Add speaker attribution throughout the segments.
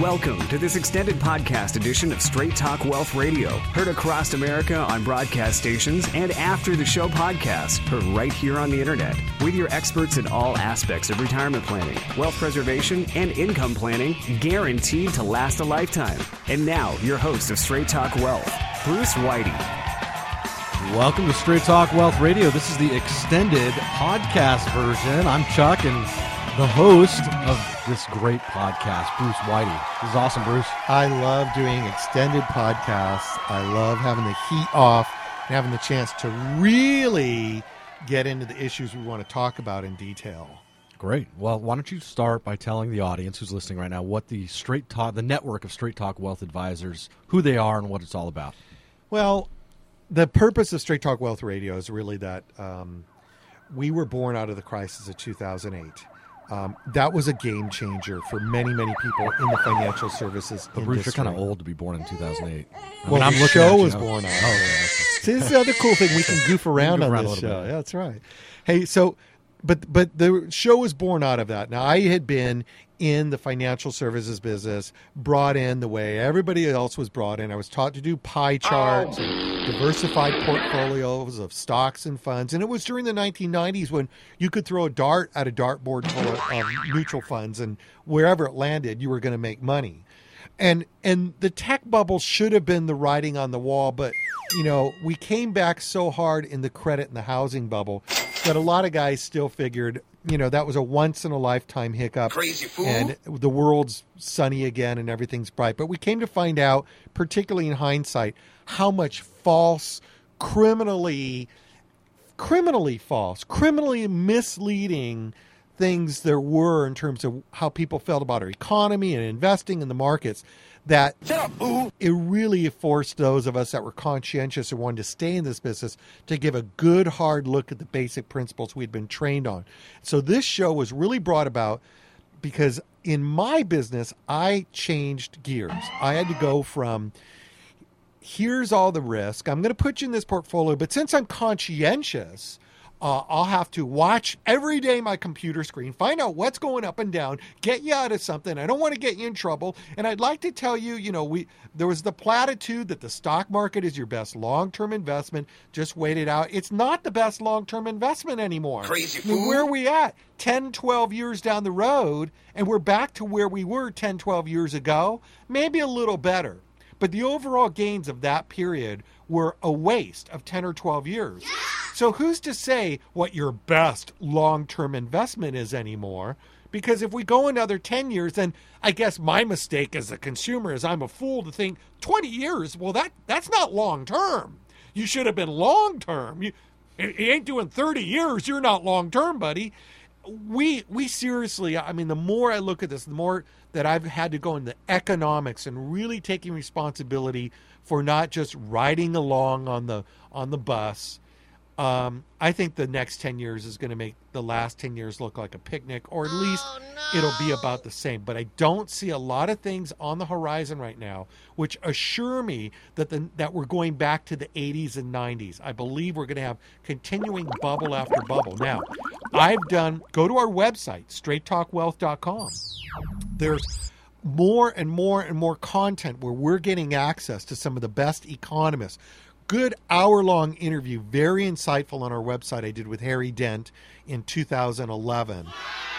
Speaker 1: Welcome to this extended podcast edition of Straight Talk Wealth Radio, heard across America on broadcast stations and after the show podcast, heard right here on the internet, with your experts in all aspects of retirement planning, wealth preservation, and income planning, guaranteed to last a lifetime. And now, your host of Straight Talk Wealth, Bruce Whitey.
Speaker 2: Welcome to Straight Talk Wealth Radio. This is the extended podcast version. I'm Chuck and the host of this great podcast, Bruce Whitey. This is awesome, Bruce.
Speaker 3: I love doing extended podcasts. I love having the heat off and having the chance to really get into the issues we want to talk about in detail.
Speaker 2: Great. Well, why don't you start by telling the audience who's listening right now what the Straight Talk, the network of Straight Talk Wealth Advisors, who they are and what it's all about.
Speaker 3: Well, the purpose of Straight Talk Wealth Radio is really that um, we were born out of the crisis of 2008. Um, that was a game changer for many, many people in the financial services
Speaker 2: But Bruce,
Speaker 3: industry.
Speaker 2: you're kind of old to be born in 2008. I
Speaker 3: Well,
Speaker 2: mean, I'm
Speaker 3: the show
Speaker 2: you
Speaker 3: was
Speaker 2: now.
Speaker 3: born of
Speaker 2: Oh, yeah.
Speaker 3: See, this is the other cool thing. We can goof around
Speaker 2: goof
Speaker 3: on
Speaker 2: around
Speaker 3: this show.
Speaker 2: bit.
Speaker 3: Yeah, that's right. Hey, so, but but the show was born out of that. Now, I had been in the financial services business, brought in the way everybody else was brought in. I was taught to do pie charts and diversified portfolios of stocks and funds. And it was during the 1990s when you could throw a dart at a dartboard full of um, mutual funds, and wherever it landed, you were going to make money and and the tech bubble should have been the writing on the wall but you know we came back so hard in the credit and the housing bubble that a lot of guys still figured you know that was a once in a lifetime hiccup.
Speaker 4: Crazy fool.
Speaker 3: and the world's sunny again and everything's bright. But we came to find out particularly in hindsight how much false criminally criminally false, criminally misleading things there were in terms of how people felt about our economy and investing in the markets that it really forced those of us that were conscientious and wanted to stay in this business to give a good hard look at the basic principles we'd been trained on. So this show was really brought about because in my business I changed gears. I had to go from here's all the risk. I'm going to put you in this portfolio, but since I'm conscientious, uh, I'll have to watch every day my computer screen, find out what's going up and down, get you out of something. I don't want to get you in trouble. And I'd like to tell you, you know, we there was the platitude that the stock market is your best long-term investment. Just wait it out. It's not the best long-term investment anymore.
Speaker 4: Crazy
Speaker 3: I mean, where are we at? 10, 12 years down the road, and we're back to where we were 10, 12 years ago, maybe a little better. But the overall gains of that period were a waste of 10 or 12 years. So who's to say what your best long-term investment is anymore? Because if we go another 10 years, then I guess my mistake as a consumer is I'm a fool to think 20 years, well that that's not long term. You should have been long term. You, you ain't doing 30 years, you're not long term, buddy we we seriously i mean the more i look at this the more that i've had to go into economics and really taking responsibility for not just riding along on the on the bus um, i think the next 10 years is going to make the last 10 years look like a picnic or at least it'll be about the same. But i don't see a lot of things on the horizon right now which assure me that the that we're going back to the 80s and 90s i believe we're going to have continuing bubble after bubble. Now i've done go to our website straighttalkwealth.com there's more and more and more content where we're getting access to some of the best economists. Good hour long interview, very insightful on our website I did with Harry Dent in 2011.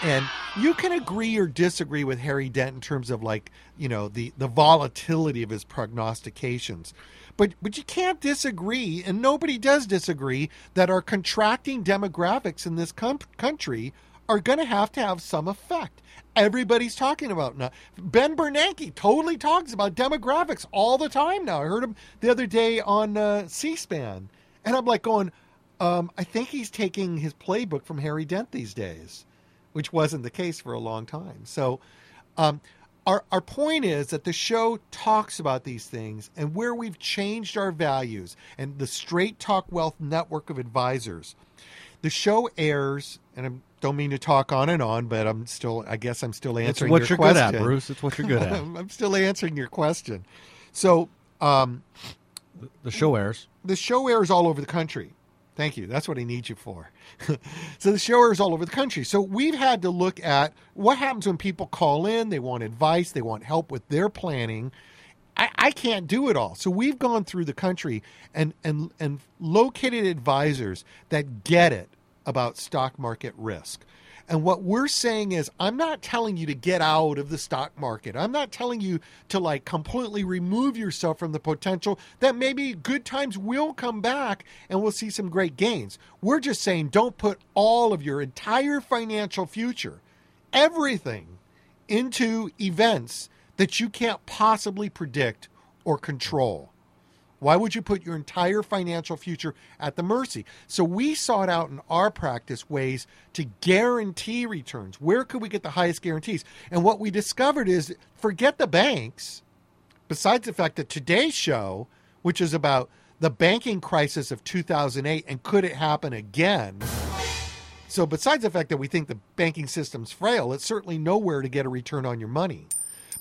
Speaker 3: And you can agree or disagree with Harry Dent in terms of like, you know, the, the volatility of his prognostications. But but you can't disagree, and nobody does disagree, that our contracting demographics in this com- country are going to have to have some effect. Everybody's talking about now. Ben Bernanke totally talks about demographics all the time now. I heard him the other day on uh, C-SPAN, and I'm like going, um, I think he's taking his playbook from Harry Dent these days, which wasn't the case for a long time. So, um, our our point is that the show talks about these things and where we've changed our values and the Straight Talk Wealth network of advisors. The show airs, and I don't mean to talk on and on, but I'm still, I guess I'm still answering. Your question.
Speaker 2: It's what
Speaker 3: your
Speaker 2: you're
Speaker 3: question.
Speaker 2: good at, Bruce. It's what you're good at.
Speaker 3: I'm still answering your question. So, um,
Speaker 2: the show airs.
Speaker 3: the show airs all over the country. Thank you. That's what I need you for. so the show airs all over the country. So we've had to look at what happens when people call in, they want advice, they want help with their planning. I, I can't do it all. So we've gone through the country and, and, and located advisors that get it about stock market risk. And what we're saying is, I'm not telling you to get out of the stock market. I'm not telling you to like completely remove yourself from the potential that maybe good times will come back and we'll see some great gains. We're just saying don't put all of your entire financial future, everything, into events that you can't possibly predict or control. Why would you put your entire financial future at the mercy? So we sought out in our practice ways to guarantee returns. Where could we get the highest guarantees? And what we discovered is forget the banks, besides the fact that today's show, which is about the banking crisis of 2008 and could it happen again? So, besides the fact that we think the banking system's frail, it's certainly nowhere to get a return on your money.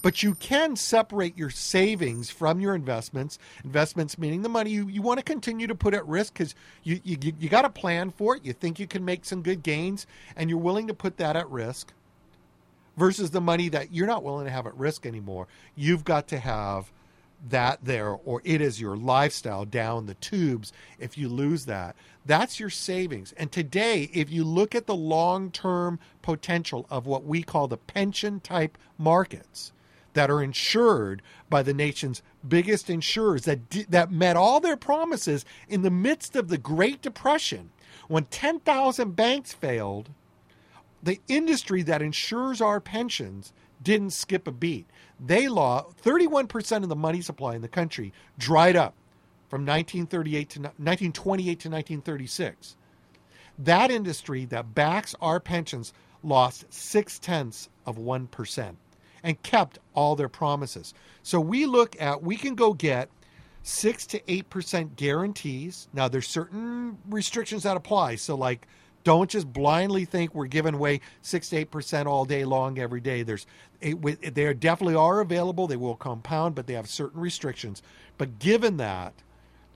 Speaker 3: But you can separate your savings from your investments. Investments meaning the money you, you want to continue to put at risk because you, you, you got a plan for it. You think you can make some good gains and you're willing to put that at risk versus the money that you're not willing to have at risk anymore. You've got to have that there or it is your lifestyle down the tubes if you lose that that's your savings and today if you look at the long-term potential of what we call the pension type markets that are insured by the nation's biggest insurers that that met all their promises in the midst of the Great Depression. When 10,000 banks failed the industry that insures our pensions didn't skip a beat. They lost 31% of the money supply in the country dried up from 1938 to 1928 to 1936 that industry that backs our pensions lost six tenths of 1% and kept all their promises. So we look at, we can go get six to eight percent guarantees. Now there's certain restrictions that apply. So like don't just blindly think we're giving away six to eight percent all day long every day. There's they definitely are available. They will compound, but they have certain restrictions. But given that,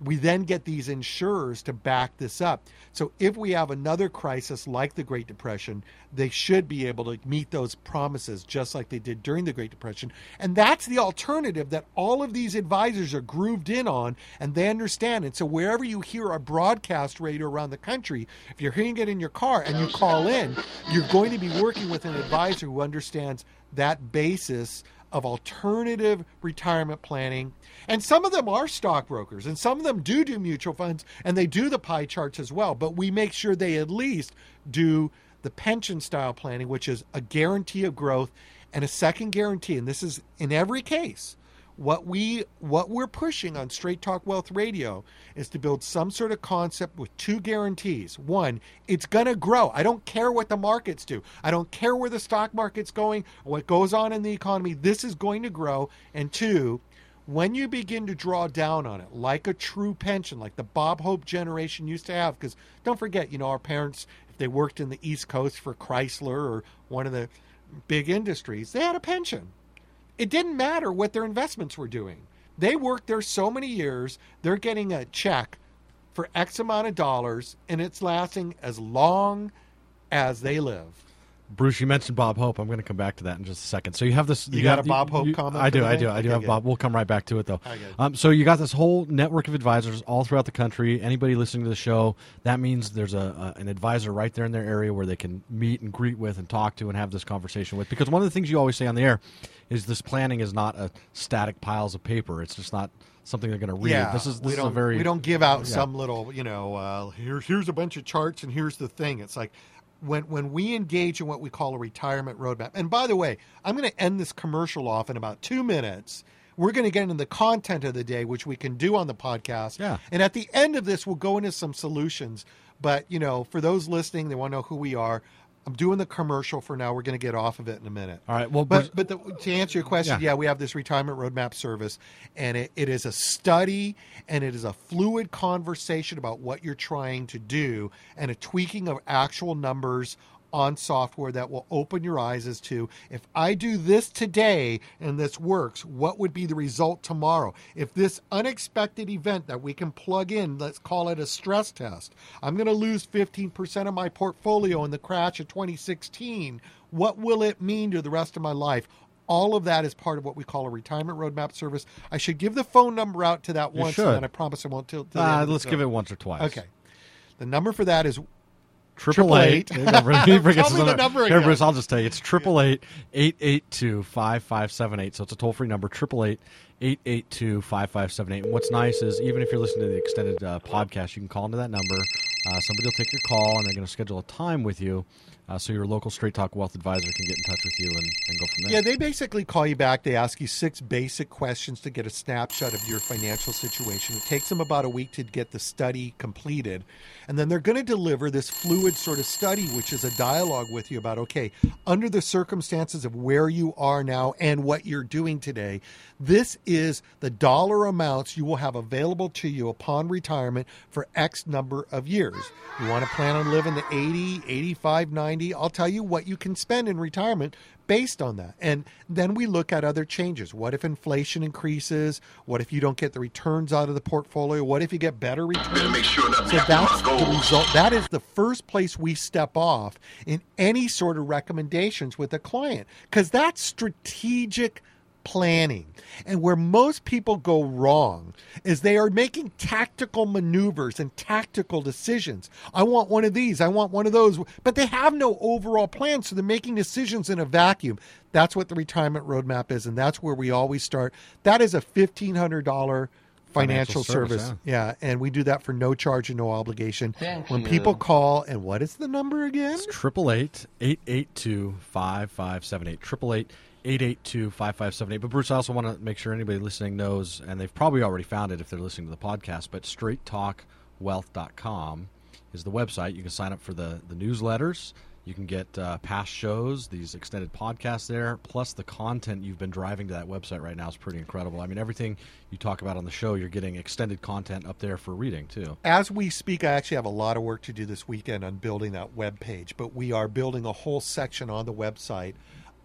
Speaker 3: we then get these insurers to back this up. So if we have another crisis like the Great Depression, they should be able to meet those promises just like they did during the Great Depression. And that's the alternative that all of these advisors are grooved in on and they understand. And so wherever you hear a broadcast radio around the country, if you're hearing it in your car and you call in, you're going to be working with an advisor who understands that basis of alternative retirement planning. And some of them are stockbrokers, and some of them do do mutual funds, and they do the pie charts as well. But we make sure they at least do the pension style planning, which is a guarantee of growth and a second guarantee. And this is in every case what we what we're pushing on Straight Talk Wealth Radio is to build some sort of concept with two guarantees. One, it's going to grow. I don't care what the markets do. I don't care where the stock market's going, what goes on in the economy. This is going to grow. And two, when you begin to draw down on it like a true pension, like the Bob Hope generation used to have, because don't forget, you know, our parents, if they worked in the East Coast for Chrysler or one of the big industries, they had a pension it didn't matter what their investments were doing. They worked there so many years, they're getting a check for X amount of dollars, and it's lasting as long as they live.
Speaker 2: Bruce, you mentioned Bob Hope. I'm going to come back to that in just a second. So you have this.
Speaker 3: You, you got
Speaker 2: have,
Speaker 3: a Bob Hope
Speaker 2: you,
Speaker 3: comment?
Speaker 2: I do. I do. I
Speaker 3: okay,
Speaker 2: do have. Bob. We'll come right back to it though. Um, so you got this whole network of advisors all throughout the country. Anybody listening to the show, that means there's a, a an advisor right there in their area where they can meet and greet with and talk to and have this conversation with. Because one of the things you always say on the air is this planning is not a static piles of paper. It's just not something they're going to read.
Speaker 3: Yeah,
Speaker 2: this is this
Speaker 3: we don't
Speaker 2: a very
Speaker 3: we don't give out
Speaker 2: yeah.
Speaker 3: some little you know uh, here's here's a bunch of charts and here's the thing. It's like when when we engage in what we call a retirement roadmap. And by the way, I'm going to end this commercial off in about two minutes. We're going to get into the content of the day, which we can do on the podcast.
Speaker 2: Yeah.
Speaker 3: And at the end of this, we'll go into some solutions. But you know, for those listening, they want to know who we are. I'm doing the commercial for now. We're going to get off of it in a minute.
Speaker 2: All right. Well,
Speaker 3: But but the, to answer your question,
Speaker 2: Yeah.
Speaker 3: yeah. we have this retirement roadmap service, and it, it is a study and it is a fluid conversation about what you're trying to do and a tweaking of actual numbers on software that will open your eyes as to if I do this today and this works, what would be the result tomorrow? If this unexpected event that we can plug in, let's call it a stress test, I'm going to lose 15% of my portfolio in the crash of 2016, what will it mean to the rest of my life? All of that is part of what we call a retirement roadmap service. I should give the phone number out to that
Speaker 2: You
Speaker 3: once,
Speaker 2: should.
Speaker 3: and then I promise I won't till.
Speaker 2: Uh,
Speaker 3: end of the
Speaker 2: let's
Speaker 3: show.
Speaker 2: give it once or twice.
Speaker 3: Okay. The number for that is
Speaker 2: Triple eight.
Speaker 3: Triple eight.
Speaker 2: Hey, Bruce, he forgets
Speaker 3: Tell me the number
Speaker 2: Here,
Speaker 3: again.
Speaker 2: Bruce, I'll just tell you. It's triple eight eight eight two five five seven eight. So it's a toll free number. Triple eight eight eight two five five seven eight. And what's nice is even if you're listening to the extended uh, podcast, you can call into that number. Uh, somebody will take your call, and they're going to schedule a time with you, uh, so your local Straight Talk Wealth advisor can get in touch with you and, and go from there.
Speaker 3: Yeah, they basically call you back. They ask you six basic questions to get a snapshot of your financial situation. It takes them about a week to get the study completed. And then they're going to deliver this fluid sort of study, which is a dialogue with you about okay, under the circumstances of where you are now and what you're doing today, this is the dollar amounts you will have available to you upon retirement for X number of years. You want to plan on living to 80, 85, 90, I'll tell you what you can spend in retirement based on that. And then we look at other changes. What if inflation increases? What if you don't get the returns out of the portfolio? What if you get better returns?
Speaker 4: make sure
Speaker 3: So that's the result. That is the first place we step off in any sort of recommendations with a client because that's strategic planning. And where most people go wrong is they are making tactical maneuvers and tactical decisions. I want one of these, I want one of those, but they have no overall plan, so they're making decisions in a vacuum. That's what the retirement roadmap is, and that's where we always start. That is a $1,500 financial,
Speaker 2: Financial service,
Speaker 3: service. Yeah, and we do that for no charge and no obligation.
Speaker 4: Thank
Speaker 3: when
Speaker 4: you.
Speaker 3: people call, and what is the number again?
Speaker 2: Triple eight eight eight two five five seven eight. Triple eight eight eight two five five seven eight. But Bruce, I also want to make sure anybody listening knows, and they've probably already found it if they're listening to the podcast. But straighttalkwealth.com is the website. You can sign up for the the newsletters. You can get uh, past shows, these extended podcasts there, plus the content you've been driving to that website right now is pretty incredible. I mean, everything you talk about on the show, you're getting extended content up there for reading too.
Speaker 3: As we speak, I actually have a lot of work to do this weekend on building that web page, but we are building a whole section on the website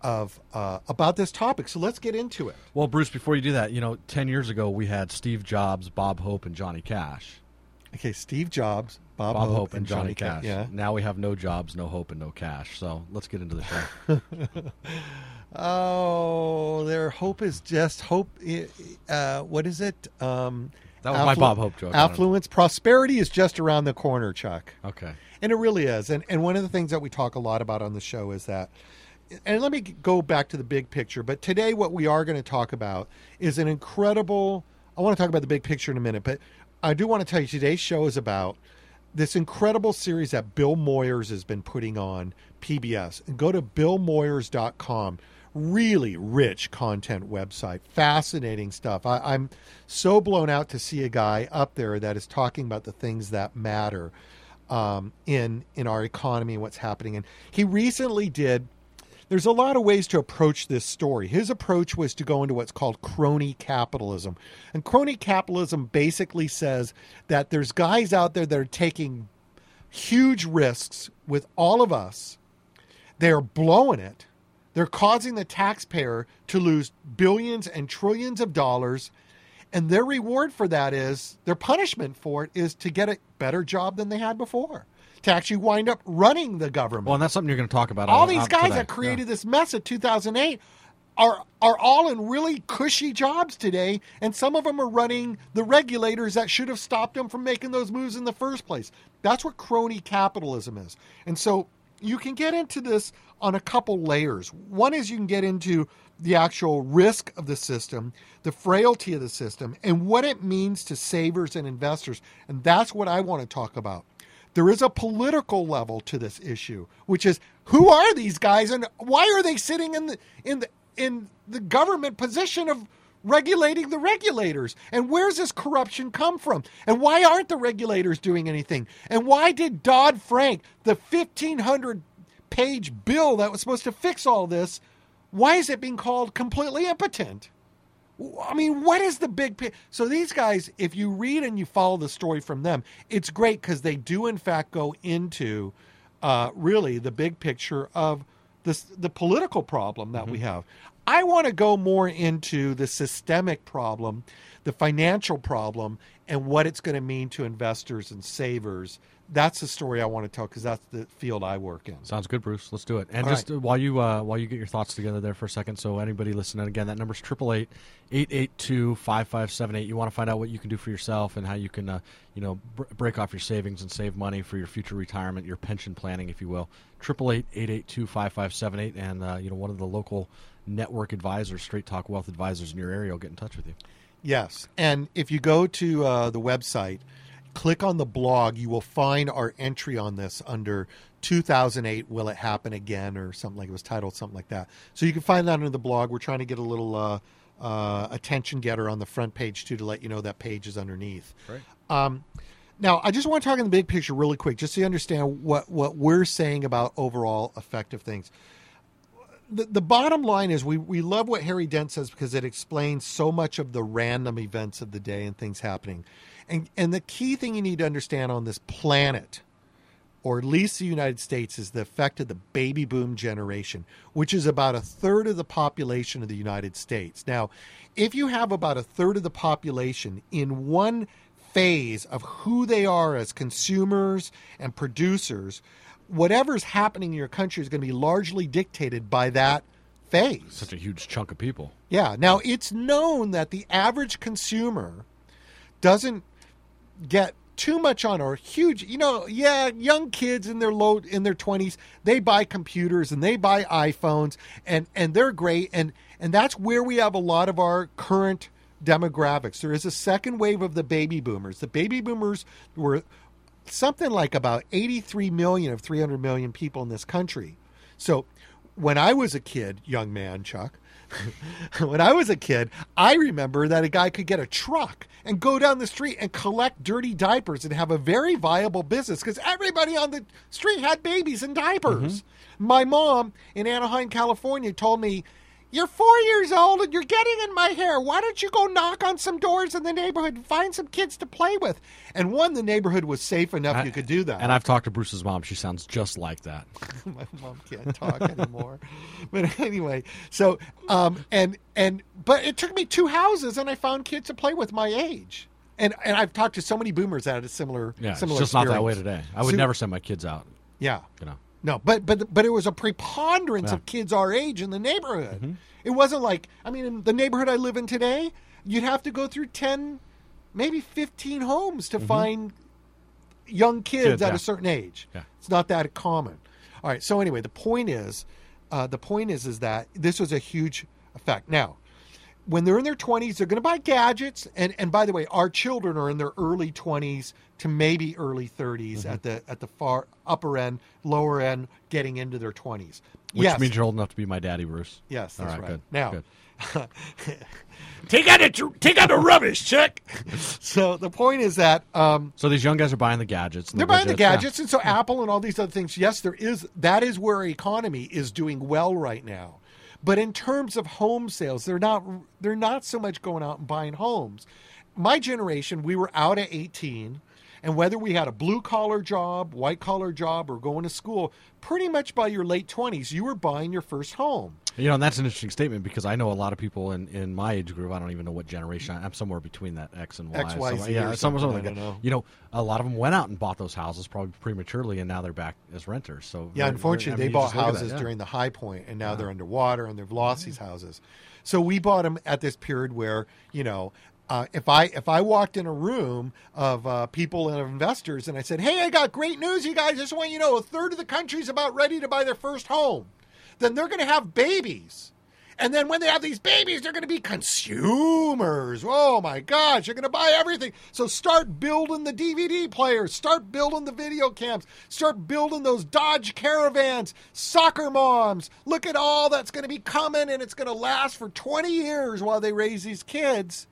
Speaker 3: of uh, about this topic. So let's get into it.
Speaker 2: Well, Bruce, before you do that, you know, 10 years ago we had Steve Jobs, Bob Hope, and Johnny Cash.
Speaker 3: Okay, Steve Jobs, Bob,
Speaker 2: Bob
Speaker 3: Hope,
Speaker 2: Hope, and Johnny,
Speaker 3: Ca-
Speaker 2: Cash.
Speaker 3: Yeah.
Speaker 2: Now we have no jobs, no hope, and no cash. So let's get into the show.
Speaker 3: Oh, their hope is just hope. Uh, what is it? Um,
Speaker 2: That was my Bob Hope joke. I don't know.
Speaker 3: Affluence, prosperity is just around the corner, Chuck.
Speaker 2: okay.
Speaker 3: And it really is. And and one of the things that we talk a lot about on the show is that and let me go back to the big picture, but today what we are going to talk about is an incredible I want to talk about the big picture in a minute, but I do want to tell you today's show is about this incredible series that Bill Moyers has been putting on PBS. Go to billmoyers.com. Really rich content website, fascinating stuff. I, I'm so blown out to see a guy up there that is talking about the things that matter um, in in our economy and what's happening. And he recently did. There's a lot of ways to approach this story. His approach was to go into what's called crony capitalism, and crony capitalism basically says that there's guys out there that are taking huge risks with all of us. They're blowing it. They're causing the taxpayer to lose billions and trillions of dollars. And their reward for that is their punishment for it is to get a better job than they had before, to actually wind up running the government.
Speaker 2: Well, and that's something you're going to talk about.
Speaker 3: all
Speaker 2: on-
Speaker 3: these
Speaker 2: on
Speaker 3: guys
Speaker 2: today.
Speaker 3: that created this mess of 2008 are are all in really cushy jobs today, and some of them are running the regulators that should have stopped them from making those moves in the first place. That's what crony capitalism is, and so you can get into this on a couple layers. One is you can get into the actual risk of the system, the frailty of the system, and what it means to savers and investors, and that's what I want to talk about there is a political level to this issue, which is who are these guys and why are they sitting in the in the in the government position of regulating the regulators? And where's this corruption come from? And why aren't the regulators doing anything? And why did Dodd Frank, the fifteen hundred page bill that was supposed to fix all this, why is it being called completely impotent? I mean, what is the big pi- So these guys, if you read and you follow the story from them, it's great because they do in fact go into uh, really the big picture of this, the political problem that we have. I want to go more into the systemic problem, the financial problem, and what it's going to mean to investors and savers. That's the story I want to tell because that's the field I work in.
Speaker 2: Sounds good, Bruce. Let's do it. And
Speaker 3: All
Speaker 2: just uh, while you uh, while you get your thoughts together there for a second, so anybody listening again, that number's triple eight eight eight two five five seven eight. You want to find out what you can do for yourself and how you can, uh, you know, br- break off your savings and save money for your future retirement, your pension planning, if you will. Triple eight eight eight two five five seven eight, and uh, you know, one of the local network advisors, Straight Talk Wealth advisors in your area, will get in touch with you.
Speaker 3: Yes. And if you go to uh, the website, click on the blog, you will find our entry on this under 2008 Will It Happen Again or something like it was titled something like that. So you can find that under the blog. We're trying to get a little uh, uh, attention getter on the front page too to let you know that page is underneath.
Speaker 2: Right.
Speaker 3: Um, now, I just want to talk in the big picture really quick, just so you understand what, what we're saying about overall effective things the, the bottom line is we, we love what Harry Dent says because it explains so much of the random events of the day and things happening. And, and the key thing you need to understand on this planet, or at least the United States, is the effect of the baby boom generation, which is about a third of the population of the United States. Now, if you have about a third of the population in one phase of who they are as consumers and producers, whatever's happening in your country is going to be largely dictated by that phase.
Speaker 2: Such a huge chunk of people.
Speaker 3: Yeah. Now, it's known that the average consumer doesn't get too much on or huge you know yeah young kids in their low in their 20s they buy computers and they buy iPhones and and they're great. And and that's where we have a lot of our current demographics. There is a second wave of the baby boomers. The baby boomers were something like about 83 million of 300 million people in this country. So when I was a kid, young man, Chuck, when I was a kid, I remember that a guy could get a truck and go down the street and collect dirty diapers and have a very viable business because everybody on the street had babies and diapers. Mm-hmm. My mom in Anaheim, California told me, You're four years old and you're getting in my hair. Why don't you go knock on some doors in the neighborhood and find some kids to play with? And one, the neighborhood was safe enough you could do that.
Speaker 2: And I've talked to Bruce's mom. She sounds just like that.
Speaker 3: my mom can't talk anymore. but anyway, so um and and but it took me two houses and I found kids to play with my age. And and I've talked to so many boomers that had a similar
Speaker 2: Yeah, it's
Speaker 3: similar
Speaker 2: just not that way today. I would
Speaker 3: So-
Speaker 2: never send my kids out.
Speaker 3: Yeah.
Speaker 2: You know.
Speaker 3: No, but but but it was a preponderance
Speaker 2: Yeah.
Speaker 3: of kids our age in the neighborhood.
Speaker 2: Mm-hmm.
Speaker 3: It wasn't like I mean in the neighborhood I live in today, you'd have to go through 10 maybe 15 homes to find young kids,
Speaker 2: Mm-hmm. Kids,
Speaker 3: at
Speaker 2: yeah.
Speaker 3: a certain age.
Speaker 2: Yeah.
Speaker 3: It's not that common. All right, so anyway, the point is uh, the point is is that this was a huge effect. Now, when they're in their 20s, they're going to buy gadgets. And, and by the way, our children are in their early 20s to maybe early 30s
Speaker 2: Mm-hmm.
Speaker 3: at the at the far upper end, lower end, getting into their 20s.
Speaker 2: Which
Speaker 3: yes,
Speaker 2: means you're old enough to be my daddy, Bruce.
Speaker 3: yes,
Speaker 2: All
Speaker 3: that's
Speaker 2: right,
Speaker 3: right.
Speaker 2: good.
Speaker 3: Now,
Speaker 2: Good.
Speaker 3: take out the take out the rubbish, Chuck. so the point is that um,
Speaker 2: So these young guys are buying the gadgets. and
Speaker 3: they're buying the
Speaker 2: widgets. Yeah.
Speaker 3: gadgets, and so Apple and all these other things. Yes, there is that is where our economy is doing well right now. But in terms of home sales, they're not they're not so much going out and buying homes. My generation, we were out at 18, and whether we had a blue collar job, white collar job, or going to school, pretty much by your late 20s, you were buying your first home.
Speaker 2: You know, and that's an interesting statement because I know a lot of people in, in my age group. I don't even know what generation. I- I'm somewhere between that X and Y.
Speaker 3: X, Y,
Speaker 2: So,
Speaker 3: Z
Speaker 2: yeah, somewhere-
Speaker 3: something,
Speaker 2: like that.
Speaker 3: know.
Speaker 2: You know, a lot of them went out and bought those houses probably prematurely, and now they're back as renters. So
Speaker 3: Yeah, unfortunately,
Speaker 2: I mean,
Speaker 3: they bought
Speaker 2: that,
Speaker 3: houses
Speaker 2: yeah.
Speaker 3: during the high point, and now they're underwater, and they've lost these houses. So we bought them at this period where you know. Uh, if I if I walked in a room of uh, people and investors and I said, "Hey, I got great news, you guys! Just want you to know, a third of the country's about ready to buy their first home," then they're going to have babies, and then when they have these babies, they're going to be consumers. Oh my gosh, you're going to buy everything. So start building the DVD players, start building the video cams, start building those Dodge Caravans, soccer moms. Look at all that's going to be coming, and it's going to last for 20 years while they raise these kids.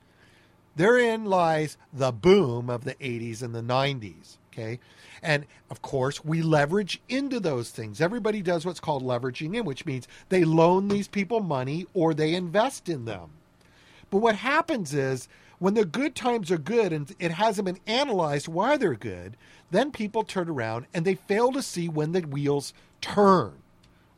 Speaker 3: Therein lies the boom of the 80s and the 90s. Okay. And of course, we leverage into those things. Everybody does what's called leveraging in, which means they loan these people money or they invest in them. But what happens is when the good times are good and it hasn't been analyzed why they're good, then people turn around and they fail to see when the wheels turn,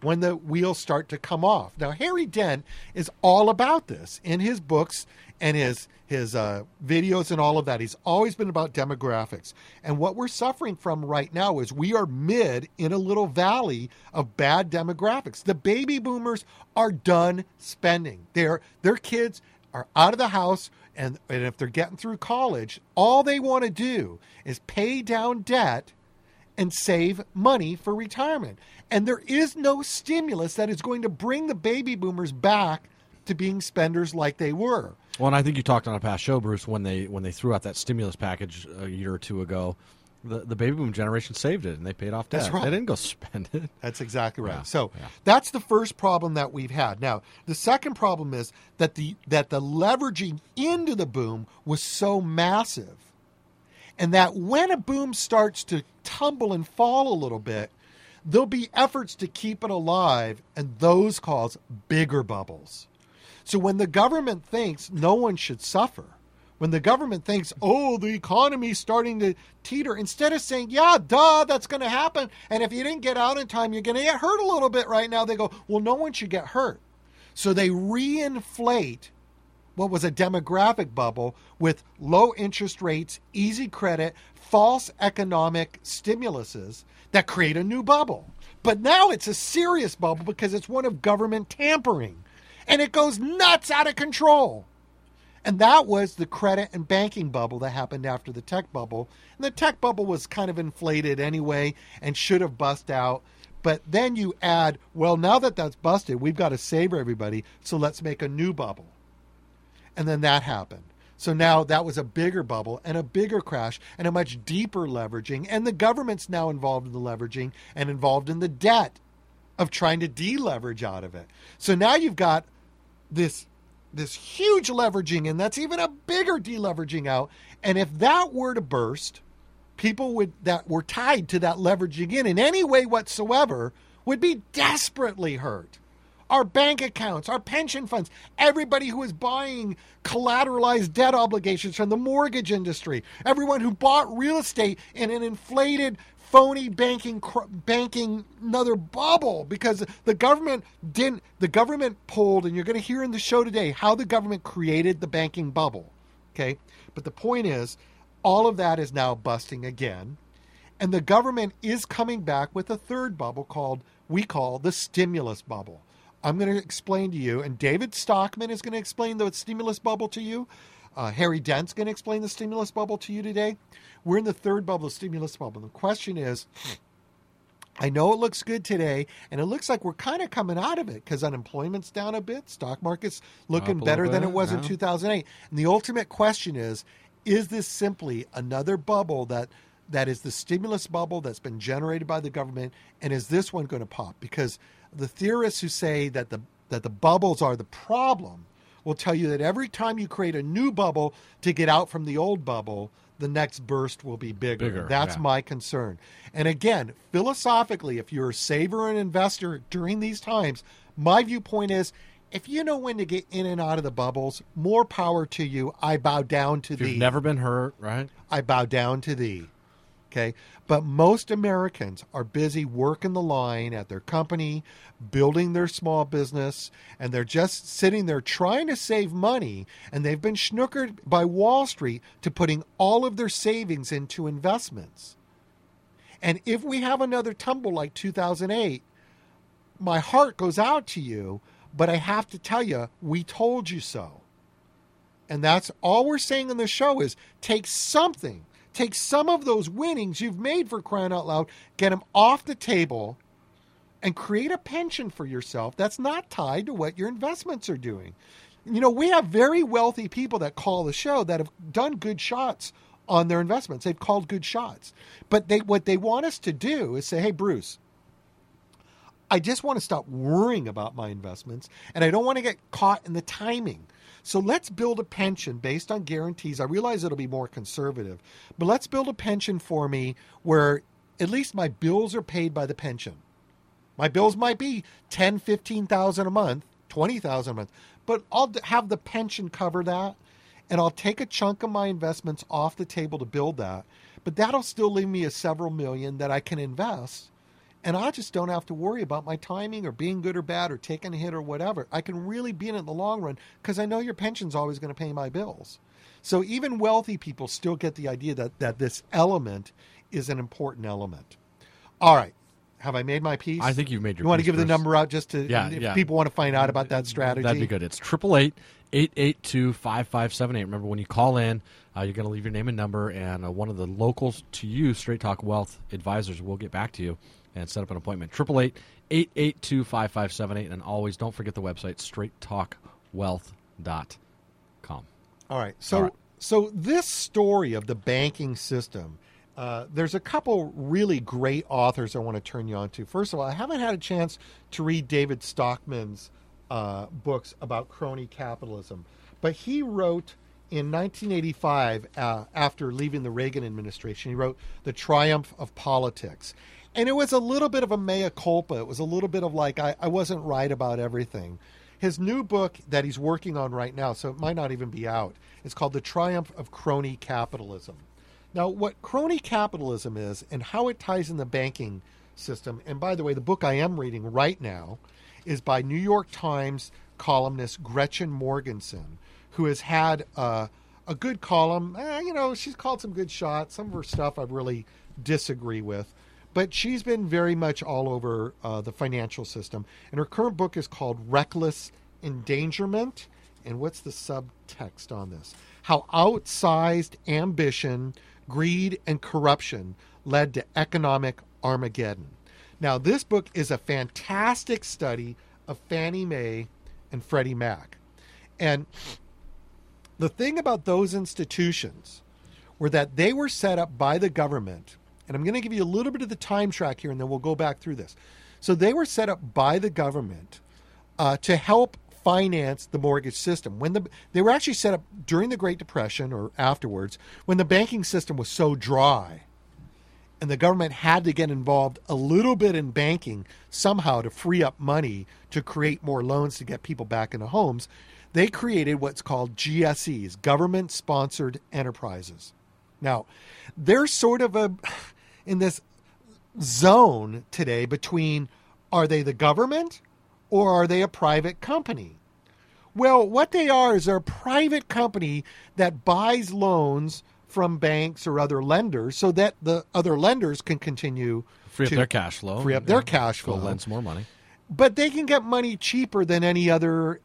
Speaker 3: when the wheels start to come off. Now, Harry Dent is all about this in his books and his his uh, videos and all of that. He's always been about demographics. And what we're suffering from right now is we are mid in a little valley of bad demographics. The baby boomers are done spending. Their their kids are out of the house and, and if they're getting through college, all they want to do is pay down debt and save money for retirement. And there is no stimulus that is going to bring the baby boomers back to being spenders like they were.
Speaker 2: Well, and I think you talked on a past show, Bruce, when they when they threw out that stimulus package a year or two ago. The, the baby boom generation saved it and they paid off debt.
Speaker 3: That's right.
Speaker 2: They didn't go spend it.
Speaker 3: That's exactly right.
Speaker 2: Yeah,
Speaker 3: so
Speaker 2: yeah.
Speaker 3: that's the first problem that we've had. Now, the second problem is that the that the leveraging into the boom was so massive. And that when a boom starts to tumble and fall a little bit, there'll be efforts to keep it alive and those cause bigger bubbles. So when the government thinks no one should suffer, when the government thinks, oh, the economy's starting to teeter, instead of saying, yeah, duh, that's going to happen. And if you didn't get out in time, you're going to get hurt a little bit right now. They go, well, no one should get hurt. So they reinflate what was a demographic bubble with low interest rates, easy credit, false economic stimuluses that create a new bubble. But now it's a serious bubble because it's one of government tampering and it goes nuts out of control. And that was the credit and banking bubble that happened after the tech bubble. And the tech bubble was kind of inflated anyway and should have bust out. But then you add, well, now that that's busted, we've got to save everybody, so let's make a new bubble. And then that happened. So now that was a bigger bubble and a bigger crash and a much deeper leveraging. And the government's now involved in the leveraging and involved in the debt of trying to deleverage out of it. So now you've got this this huge leveraging and that's even a bigger deleveraging out. And if that were to burst, people would that were tied to that leveraging in in any way whatsoever would be desperately hurt. Our bank accounts, our pension funds, everybody who is buying collateralized debt obligations from the mortgage industry, everyone who bought real estate in an inflated phony banking banking another bubble because the government didn't the government pulled and you're going to hear in the show today how the government created the banking bubble okay? But the point is all of that is now busting again and the government is coming back with a third bubble called we call the stimulus bubble i'm going to explain to you and david stockman is going to explain the stimulus bubble to you uh, Harry Dent's going to explain the stimulus bubble to you today. We're in the third bubble, the stimulus bubble. The question is I know it looks good today, and it looks like we're kind of coming out of it because unemployment's down a bit, stock market's looking better
Speaker 2: little
Speaker 3: than it
Speaker 2: bit,
Speaker 3: was in 2008. And the ultimate question is is this simply another bubble that that is the stimulus bubble that's been generated by the government and is this one going to pop because the theorists who say that the that the bubbles are the problem will tell you that every time you create a new bubble to get out from the old bubble the next burst will be bigger,
Speaker 2: Bigger,
Speaker 3: that's
Speaker 2: yeah.
Speaker 3: my concern and again philosophically if you're a saver and investor during these times my viewpoint is if you know when to get in and out of the bubbles, more power to you. I bow down to
Speaker 2: If
Speaker 3: thee.
Speaker 2: you've never been hurt, right?
Speaker 3: I bow down to thee. Okay. But most Americans are busy working the line at their company, building their small business, and they're just sitting there trying to save money. And they've been schnookered by Wall Street to putting all of their savings into investments. And if we have another tumble like 2008, my heart goes out to you, but I have to tell you, we told you so. And that's all we're saying in the show is take something, take some of those winnings you've made for crying out loud, get them off the table, and create a pension for yourself that's not tied to what your investments are doing. You know, we have very wealthy people that call the show that have done good shots on their investments. They've called good shots. But they what they want us to do is say, "Hey Bruce, I just want to stop worrying about my investments and I don't want to get caught in the timing. So let's build a pension based on guarantees. I realize it'll be more conservative, but let's build a pension for me where at least my bills are paid by the pension. My bills might be 10, 15,000 a month, 20,000 a month, but I'll have the pension cover that. and I'll take a chunk of my investments off the table to build that. But that'll still leave me a several million that I can invest. And I just don't have to worry about my timing or being good or bad or taking a hit or whatever. I can really be in it in the long run because I know your pension's always going to pay my bills. So even wealthy people still get the idea that, that this element is an important element. All right. Have I made my piece?
Speaker 2: I think you've made your
Speaker 3: You want to give the number out just to
Speaker 2: Yeah,
Speaker 3: if
Speaker 2: yeah.
Speaker 3: people want to find out about that strategy?
Speaker 2: That'd be good. It's triple eight eight eight two five five seven eight. Remember, when you call in, uh, you're going to leave your name and number, and uh, one of the locals to you, Straight Talk Wealth advisors, will get back to you and set up an appointment. Triple eight eight eight two five five seven eight, and always don't forget the website straighttalkwealth.com.
Speaker 3: All right. So
Speaker 2: All right.
Speaker 3: so this story of the banking system, uh, there's a couple really great authors I want to turn you on to. First of all, I haven't had a chance to read David Stockman's uh, books about crony capitalism, but he wrote in 1985 uh, after leaving the Reagan administration. He wrote The Triumph of Politics. And it was a little bit of a mea culpa. It was a little bit of like, I, I wasn't right about everything. His new book that he's working on right now, so it might not even be out, it's called The Triumph of Crony Capitalism. Now, what crony capitalism is and how it ties in the banking system, and by the way, the book I am reading right now is by New York Times columnist Gretchen Morgenson, who has had uh, a good column. Eh, you know, she's called some good shots. Some of her stuff I really disagree with. But she's been very much all over uh, the financial system. And her current book is called Reckless Endangerment. And what's the subtext on this? How outsized ambition, greed, and corruption led to economic Armageddon. Now, this book is a fantastic study of Fannie Mae and Freddie Mac. And the thing about those institutions were that they were set up by the government. And I'm going to give you a little bit of the time track here, and then we'll go back through this. So they were set up by the government uh, to help finance the mortgage system. When the they were actually set up during the Great Depression or afterwards, when the banking system was so dry, and the government had to get involved a little bit in banking somehow to free up money to create more loans to get people back into homes, they created what's called GSEs, government sponsored enterprises. Now, they're sort of a in this zone today between are they the government or are they a private company? Well, what they are is they're a private company that buys loans from banks or other lenders so that the other lenders can continue
Speaker 2: Free up their cash flow.
Speaker 3: free up
Speaker 2: and,
Speaker 3: their cash
Speaker 2: Go
Speaker 3: flow.
Speaker 2: lend some more money.
Speaker 3: But they can get money cheaper than any other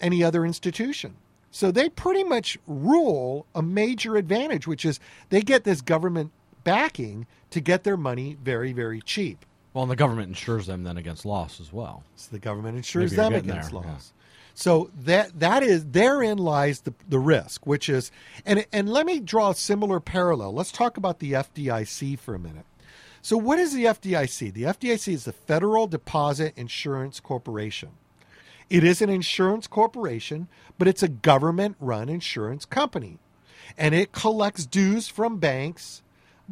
Speaker 3: any other institution. So they pretty much rule a major advantage, which is they get this government backing to get their money very, very cheap.
Speaker 2: Well, and the government insures them then against loss as well.
Speaker 3: So the government insures them against
Speaker 2: there, yeah.
Speaker 3: loss. So that that is therein lies the the risk, which is and and let me draw a similar parallel. Let's talk about the FDIC for a minute. So what is the FDIC? The FDIC is the Federal Deposit Insurance Corporation. It is an insurance corporation, but it's a government run insurance company. And it collects dues from banks,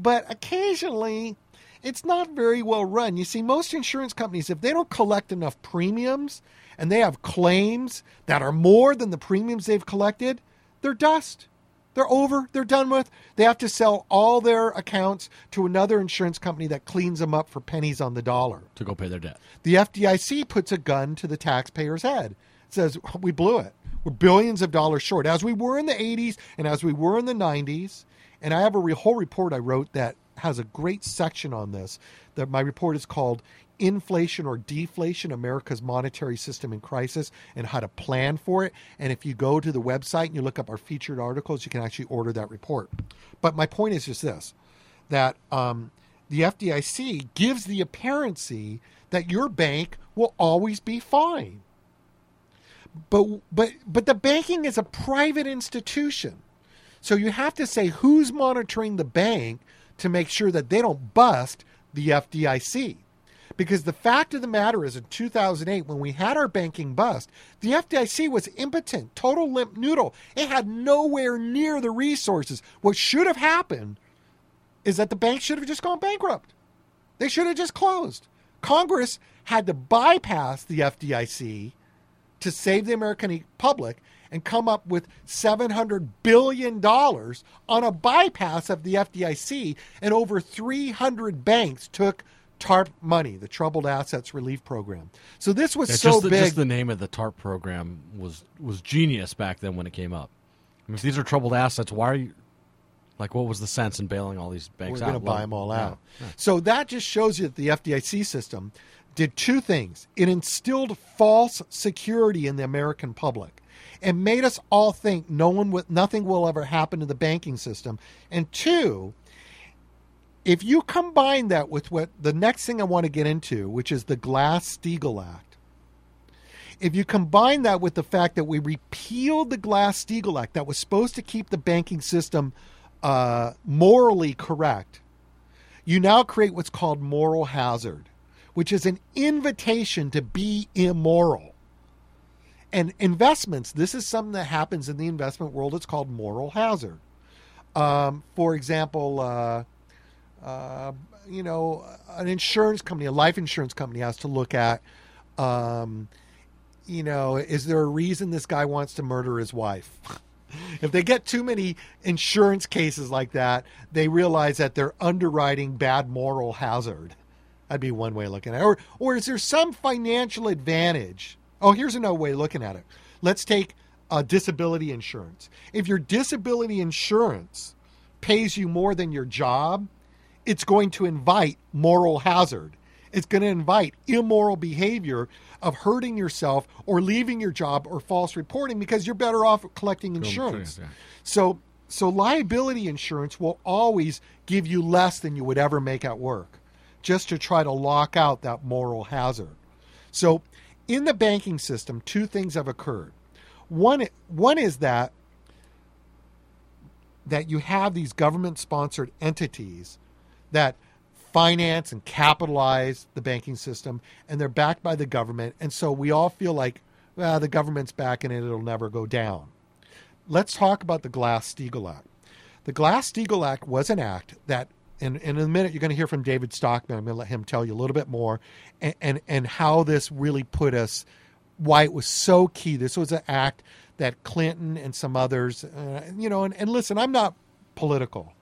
Speaker 3: but occasionally it's not very well run. You see, most insurance companies, if they don't collect enough premiums and they have claims that are more than the premiums they've collected, they're dust. They're over. They're done with. They have to sell all their accounts to another insurance company that cleans them up for pennies on the dollar.
Speaker 2: to go pay their debt.
Speaker 3: The FDIC puts a gun to the taxpayer's head. It says, We blew it. We're billions of dollars short, as we were in the 80s and as we were in the 90s. And I have a re- whole report I wrote that has a great section on this. That my report is called Inflation or Deflation America's Monetary System in Crisis and How to Plan for It. And if you go to the website and you look up our featured articles, you can actually order that report. But my point is just this that um, the FDIC gives the appearance that your bank will always be fine. But but but the banking is a private institution. So you have to say who's monitoring the bank to make sure that they don't bust the FDIC. Because the fact of the matter is, in 2008, when we had our banking bust, the FDIC was impotent, total limp noodle. It had nowhere near the resources. What should have happened is that the bank should have just gone bankrupt. They should have just closed. Congress had to bypass the FDIC to save the American public and come up with $700 billion on a bypass of the FDIC, and over 300 banks took TARP money, the Troubled Assets Relief Program. So this was
Speaker 2: Yeah,
Speaker 3: so
Speaker 2: just, the,
Speaker 3: big.
Speaker 2: just the name of the TARP program was was genius back then when it came up. I mean, if these are troubled assets, why are you like? What was the sense in bailing all these banks
Speaker 3: We're
Speaker 2: out?
Speaker 3: going to buy them all
Speaker 2: yeah.
Speaker 3: out. So that just shows you that the FDIC system did two things. It instilled false security in the American public and made us all think no one with nothing will ever happen to the banking system. And two, if you combine that with what the next thing I want to get into, which is the Glass-Steagall Act, if you combine that with the fact that we repealed the Glass-Steagall Act that was supposed to keep the banking system uh, morally correct, you now create what's called moral hazard, which is an invitation to be immoral. And investments, this is something that happens in the investment world. It's called moral hazard. Um, for example, uh, uh, you know, an insurance company, a life insurance company has to look at, um, you know, is there a reason this guy wants to murder his wife? if they get too many insurance cases like that, they realize that they're underwriting bad moral hazard. That'd be one way of looking at it. Or, or is there some financial advantage? Oh, here's another way of looking at it. Let's take uh, disability insurance. If your disability insurance pays you more than your job, it's going to invite moral hazard. It's going to invite immoral behavior of hurting yourself or leaving your job or false reporting because you're better off collecting insurance.
Speaker 2: yeah.
Speaker 3: So so liability insurance will always give you less than you would ever make at work just to try to lock out that moral hazard. So in the banking system two things have occurred. One one is that that you have these government sponsored entities that finance and capitalize the banking system and they're backed by the government and so we all feel like well the government's backing it it'll never go down let's talk about the glass-steagall act the glass-steagall act was an act that and, and in a minute you're going to hear from david stockman. I'm going to let him tell you a little bit more and, and and how this really put us why it was so key. This was an act that clinton and some others uh, you know and, and listen i'm not political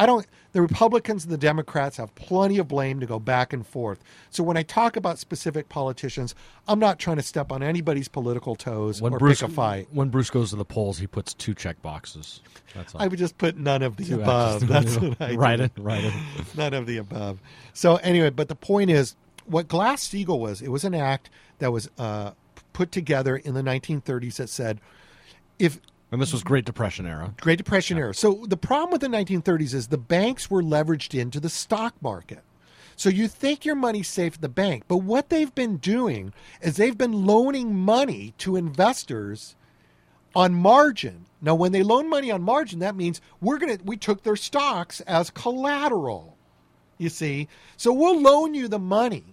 Speaker 3: I don't. The Republicans and the Democrats have plenty of blame to go back and forth. So when I talk about specific politicians, I'm not trying to step on anybody's political toes
Speaker 2: When
Speaker 3: or
Speaker 2: Bruce
Speaker 3: pick a fight.
Speaker 2: when Bruce goes to the polls, he puts two check boxes. That's all.
Speaker 3: I would just put none of the
Speaker 2: Two
Speaker 3: above. That's what I
Speaker 2: right
Speaker 3: do.
Speaker 2: in, right in.
Speaker 3: none of the above. So anyway, but the point is, what Glass Steagall was, it was an act that was uh, put together in the 1930s that said, if
Speaker 2: And this was Great Depression era.
Speaker 3: Great Depression era. So the problem with the 1930s is the banks were leveraged into the stock market. So you think your money's safe at the bank, but what they've been doing is they've been loaning money to investors on margin. Now when they loan money on margin, that means we're going to we took their stocks as collateral. You see? So we'll loan you the money.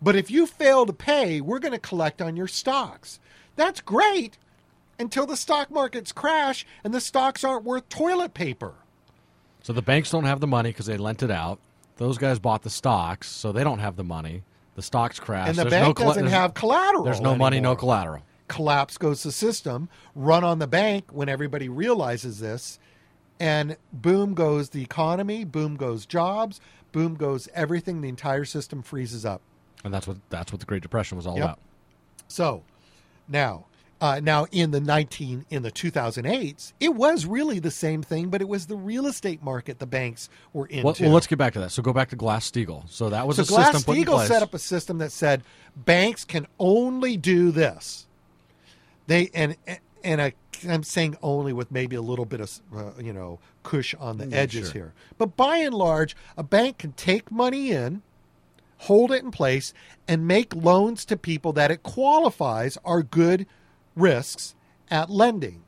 Speaker 3: But if you fail to pay, we're going to collect on your stocks. That's great until the stock markets crash and the stocks aren't worth toilet paper.
Speaker 2: So the banks don't have the money because they lent it out. Those guys bought the stocks, so they don't have the money. The stocks crash.
Speaker 3: And the
Speaker 2: There's
Speaker 3: bank
Speaker 2: no colla-
Speaker 3: doesn't have collateral.
Speaker 2: There's no money, no collateral.
Speaker 3: Collapse goes the system, run on the bank when everybody realizes this, and boom goes the economy, boom goes jobs, boom goes everything. The entire system freezes up.
Speaker 2: And that's what that's what the Great Depression was all
Speaker 3: Yep.
Speaker 2: about.
Speaker 3: So now, uh, now in the 19 in the 2008s, it was really the same thing, but it was the real estate market the banks were into.
Speaker 2: Well, well, let's get back to that. So go back to Glass Steagall. So that was
Speaker 3: So
Speaker 2: a system put in
Speaker 3: Glass-Steagall
Speaker 2: place.
Speaker 3: set up a system that said banks can only do this. They and and I, I'm saying only with maybe a little bit of uh, you know cush on the edges
Speaker 2: sure.
Speaker 3: here, but by and large, a bank can take money in, hold it in place, and make loans to people that it qualifies are good risks at lending,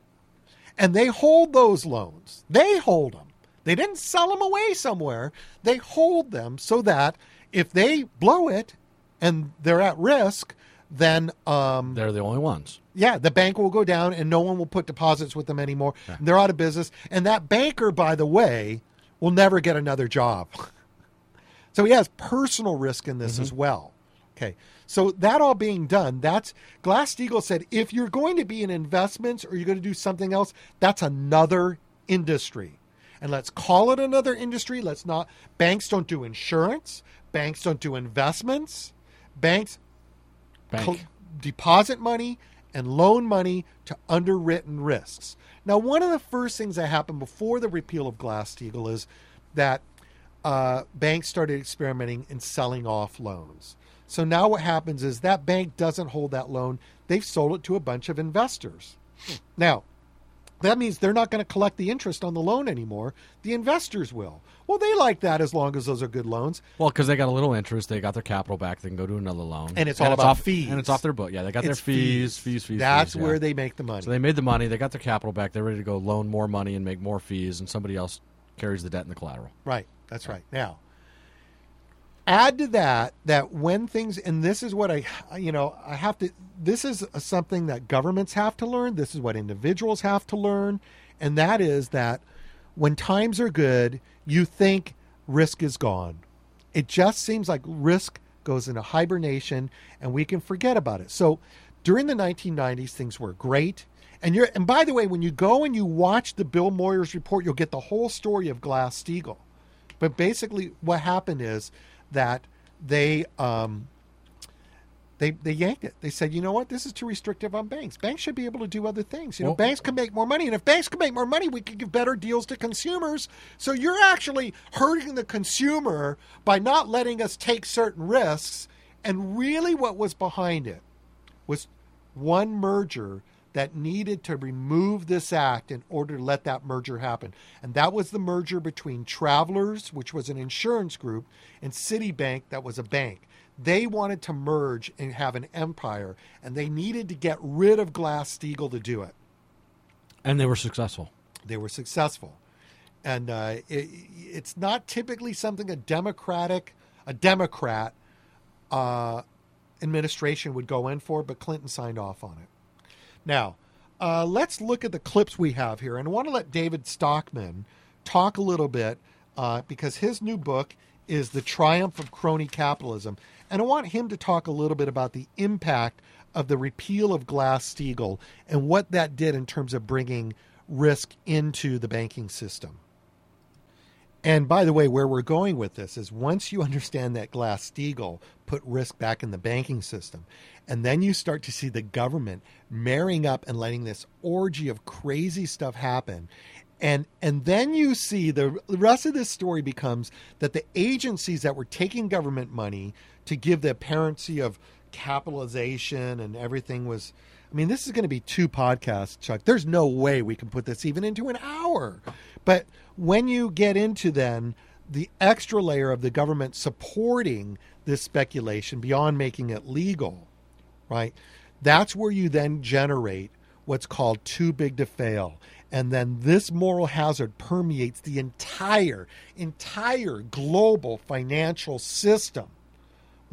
Speaker 3: and they hold those loans. They hold them. They didn't sell them away somewhere. They hold them so that if they blow it and they're at risk, then um,
Speaker 2: They're the only ones.
Speaker 3: yeah, the bank will go down and no one will put deposits with them anymore. They're out of business. And that banker, by the way, will never get another job. so he has personal risk in this as well. Okay. So that all being done, that's Glass Steagall said if you're going to be in investments or you're going to do something else, that's another industry. And let's call it another industry. Let's not banks don't do insurance, banks don't do investments. Banks
Speaker 2: Bank.
Speaker 3: deposit money and loan money to underwritten risks. Now, one of the first things that happened before the repeal of Glass Steagall is that uh, banks started experimenting in selling off loans. So now what happens is that bank doesn't hold that loan; they've sold it to a bunch of investors. Now, that means they're not going to collect the interest on the loan anymore. The investors will. Well, they like that as long as those are good loans.
Speaker 2: Well, because they got a little interest, they got their capital back. They can go to another loan,
Speaker 3: And it's all about
Speaker 2: off,
Speaker 3: fees.
Speaker 2: and it's off their book. Yeah, they got
Speaker 3: It's
Speaker 2: their fees, fees, fees.
Speaker 3: That's
Speaker 2: fees,
Speaker 3: where
Speaker 2: yeah.
Speaker 3: they make the money.
Speaker 2: So they made the money. They got their capital back. They're ready to go loan more money and make more fees, and somebody else carries the debt and the collateral.
Speaker 3: Right. That's right. Now, add to that that when things, and this is what I, you know, I have to, this is something that governments have to learn. This is what individuals have to learn. And that is that when times are good, you think risk is gone. It just seems like risk goes into hibernation and we can forget about it. So during the 1990s, things were great. And you're, and by the way, when you go and you watch the Bill Moyers report, you'll get the whole story of Glass Steagall. But basically, what happened is that they um, they they yanked it. They said, you know what, this is too restrictive on banks. Banks should be able to do other things. You know,
Speaker 2: Well-
Speaker 3: banks can make more money, and if banks can make more money, we can give better deals to consumers. So you're actually hurting the consumer by not letting us take certain risks. And really, what was behind it was one merger that needed to remove this act in order to let that merger happen. And that was the merger between Travelers, which was an insurance group, and Citibank, that was a bank. They wanted to merge and have an empire, and they needed to get rid of Glass Steagall to do it.
Speaker 2: And they were successful.
Speaker 3: They were successful. And uh, it, it's not typically something a Democratic, a Democrat uh, administration would go in for, but Clinton signed off on it. Now, uh, let's look at the clips we have here. And I want to let David Stockman talk a little bit uh, because his new book is The Triumph of Crony Capitalism. And I want him to talk a little bit about the impact of the repeal of Glass Steagall and what that did in terms of bringing risk into the banking system. And by the way, where we're going with this is once you understand that Glass Steagall put risk back in the banking system, and then you start to see the government marrying up and letting this orgy of crazy stuff happen. And and then you see the rest of this story becomes that the agencies that were taking government money to give the apparency of capitalization and everything was I mean, this is going to be two podcasts, Chuck. There's no way we can put this even into an hour. But when you get into then the extra layer of the government supporting this speculation beyond making it legal, right? That's where you then generate what's called too big to fail. And then this moral hazard permeates the entire, entire global financial system.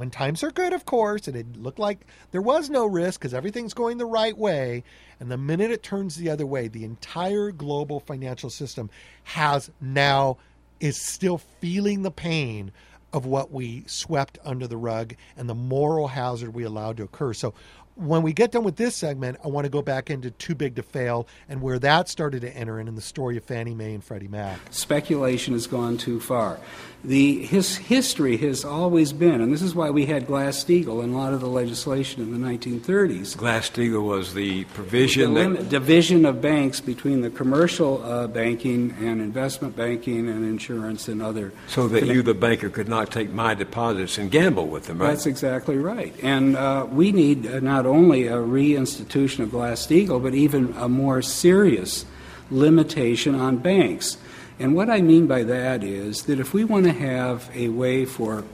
Speaker 3: When times are good, of course, and it looked like there was no risk because everything's going the right way. And the minute it turns the other way, the entire global financial system has now is still feeling the pain of what we swept under the rug and the moral hazard we allowed to occur. So when we get done with this segment, I want to go back into Too Big to Fail and where that started to enter in in the story of Fannie Mae and Freddie Mac.
Speaker 4: speculation has gone too far. The his history has always been, and this is why we had Glass Steagall in a lot of the legislation in the 1930s.
Speaker 5: Glass-Steagall was the
Speaker 4: The
Speaker 5: provision that
Speaker 4: limit, division of banks between the commercial uh, banking and investment banking and insurance and other.
Speaker 5: so that you, the banker, could not take my deposits and gamble with them, right?
Speaker 4: That's exactly right. And uh, we need uh, not only a reinstitution of Glass Steagall, but even a more serious limitation on banks. And what I mean by that is that if we want to have a way for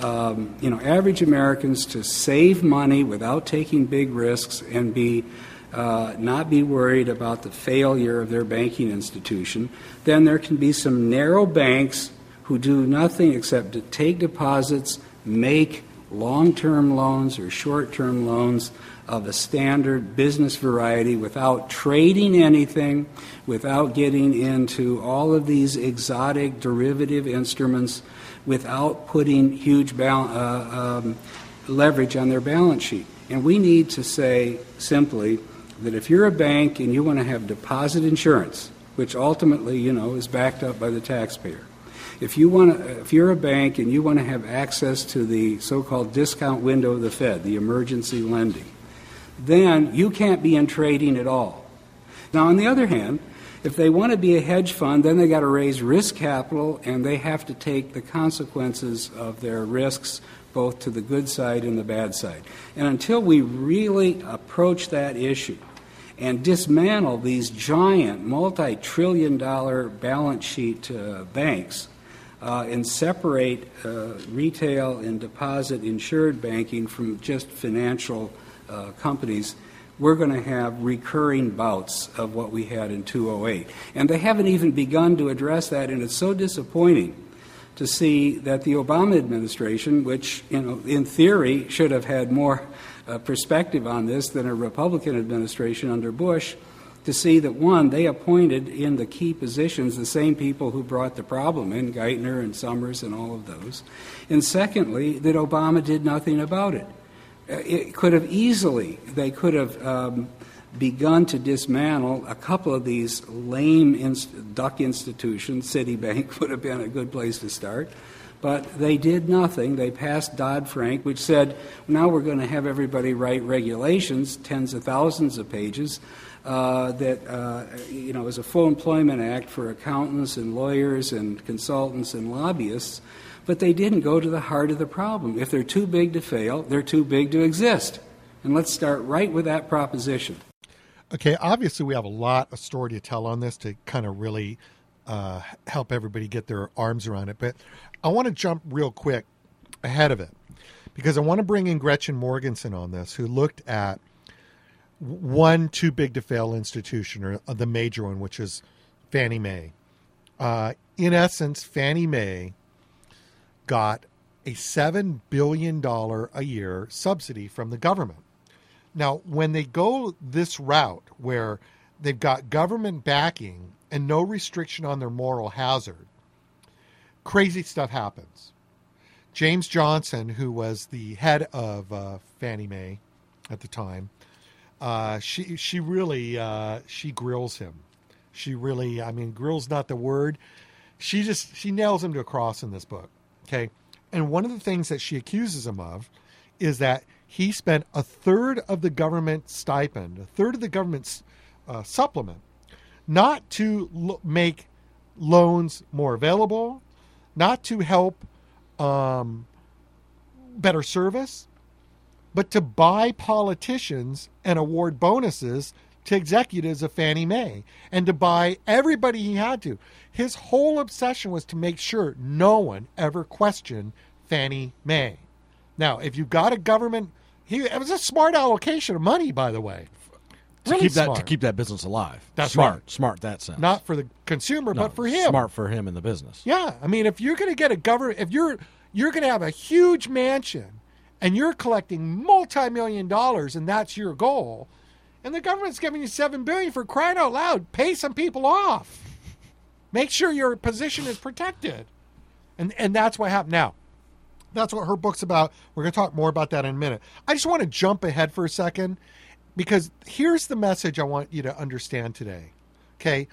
Speaker 4: um, you know average Americans to save money without taking big risks and be uh, not be worried about the failure of their banking institution, then there can be some narrow banks who do nothing except to take deposits, make long term loans or short term loans of a standard business variety without trading anything, without getting into all of these exotic derivative instruments, without putting huge bal- uh, um, leverage on their balance sheet. And we need to say simply that if you're a bank and you want to have deposit insurance, which ultimately, you know, is backed up by the taxpayer, if you want if you're a bank and you want to have access to the so-called discount window of the Fed, the emergency lending, then you can't be in trading at all. Now, on the other hand, if they want to be a hedge fund, then they got to raise risk capital and they have to take the consequences of their risks both to the good side and the bad side. And until we really approach that issue and dismantle these giant multi trillion dollar balance sheet uh, banks uh, and separate uh, retail and deposit insured banking from just financial uh, companies, we're going to have recurring bouts of what we had in 2008. And they haven't even begun to address that, and it's so disappointing to see that the Obama administration, which you know, in theory should have had more uh, perspective on this than a Republican administration under Bush, to see that one, they appointed in the key positions the same people who brought the problem in, Geithner and Summers and all of those, and secondly, that Obama did nothing about it. Uh, it could have easily, they could have um, begun to dismantle a couple of these lame inst- duck institutions. Citibank would have been a good place to start. But they did nothing. They passed Dodd Frank, which said now we're going to have everybody write regulations, tens of thousands of pages, uh, that uh, you know is a full employment act for accountants and lawyers and consultants and lobbyists. But they didn't go to the heart of the problem. If they're too big to fail, they're too big to exist. And let's start right with that proposition.
Speaker 3: Okay, obviously, we have a lot of story to tell on this to kind of really uh, help everybody get their arms around it. But I want to jump real quick ahead of it because I want to bring in Gretchen Morgenson on this, who looked at one too big to fail institution, or the major one, which is Fannie Mae. Uh, in essence, Fannie Mae got a $7 billion a year subsidy from the government. Now, when they go this route where they've got government backing and no restriction on their moral hazard, crazy stuff happens. James Johnson, who was the head of uh, Fannie Mae at the time, uh, she she really uh, she grills him. She really, I mean, grills not the word. She just she nails him to a cross in this book. Okay, and one of the things that she accuses him of is that he spent a third of the government stipend, a third of the government's uh, supplement, not to lo- make loans more available, not to help um, better service, but to buy politicians and award bonuses to executives of Fannie Mae and to buy everybody he had to. His whole obsession was to make sure no one ever questioned Fannie Mae. Now, if you've got a government he it was a smart allocation of money, by the way.
Speaker 2: To
Speaker 3: Really
Speaker 2: keep that
Speaker 3: smart.
Speaker 2: to keep that business alive.
Speaker 3: That's
Speaker 2: smart,
Speaker 3: right.
Speaker 2: smart that sense.
Speaker 3: Not for the consumer,
Speaker 2: No,
Speaker 3: but for him.
Speaker 2: Smart for him in the business.
Speaker 3: Yeah, I mean, if you're going to get a government, if you're you're going to have a huge mansion, and you're collecting multi-million dollars, and that's your goal, and the government's giving you seven billion for crying out loud, pay some people off. Make sure your position is protected, and and that's what happened. Now, that's what her book's about. We're going to talk more about that in a minute. I just want to jump ahead for a second because here's the message I want you to understand today. Okay.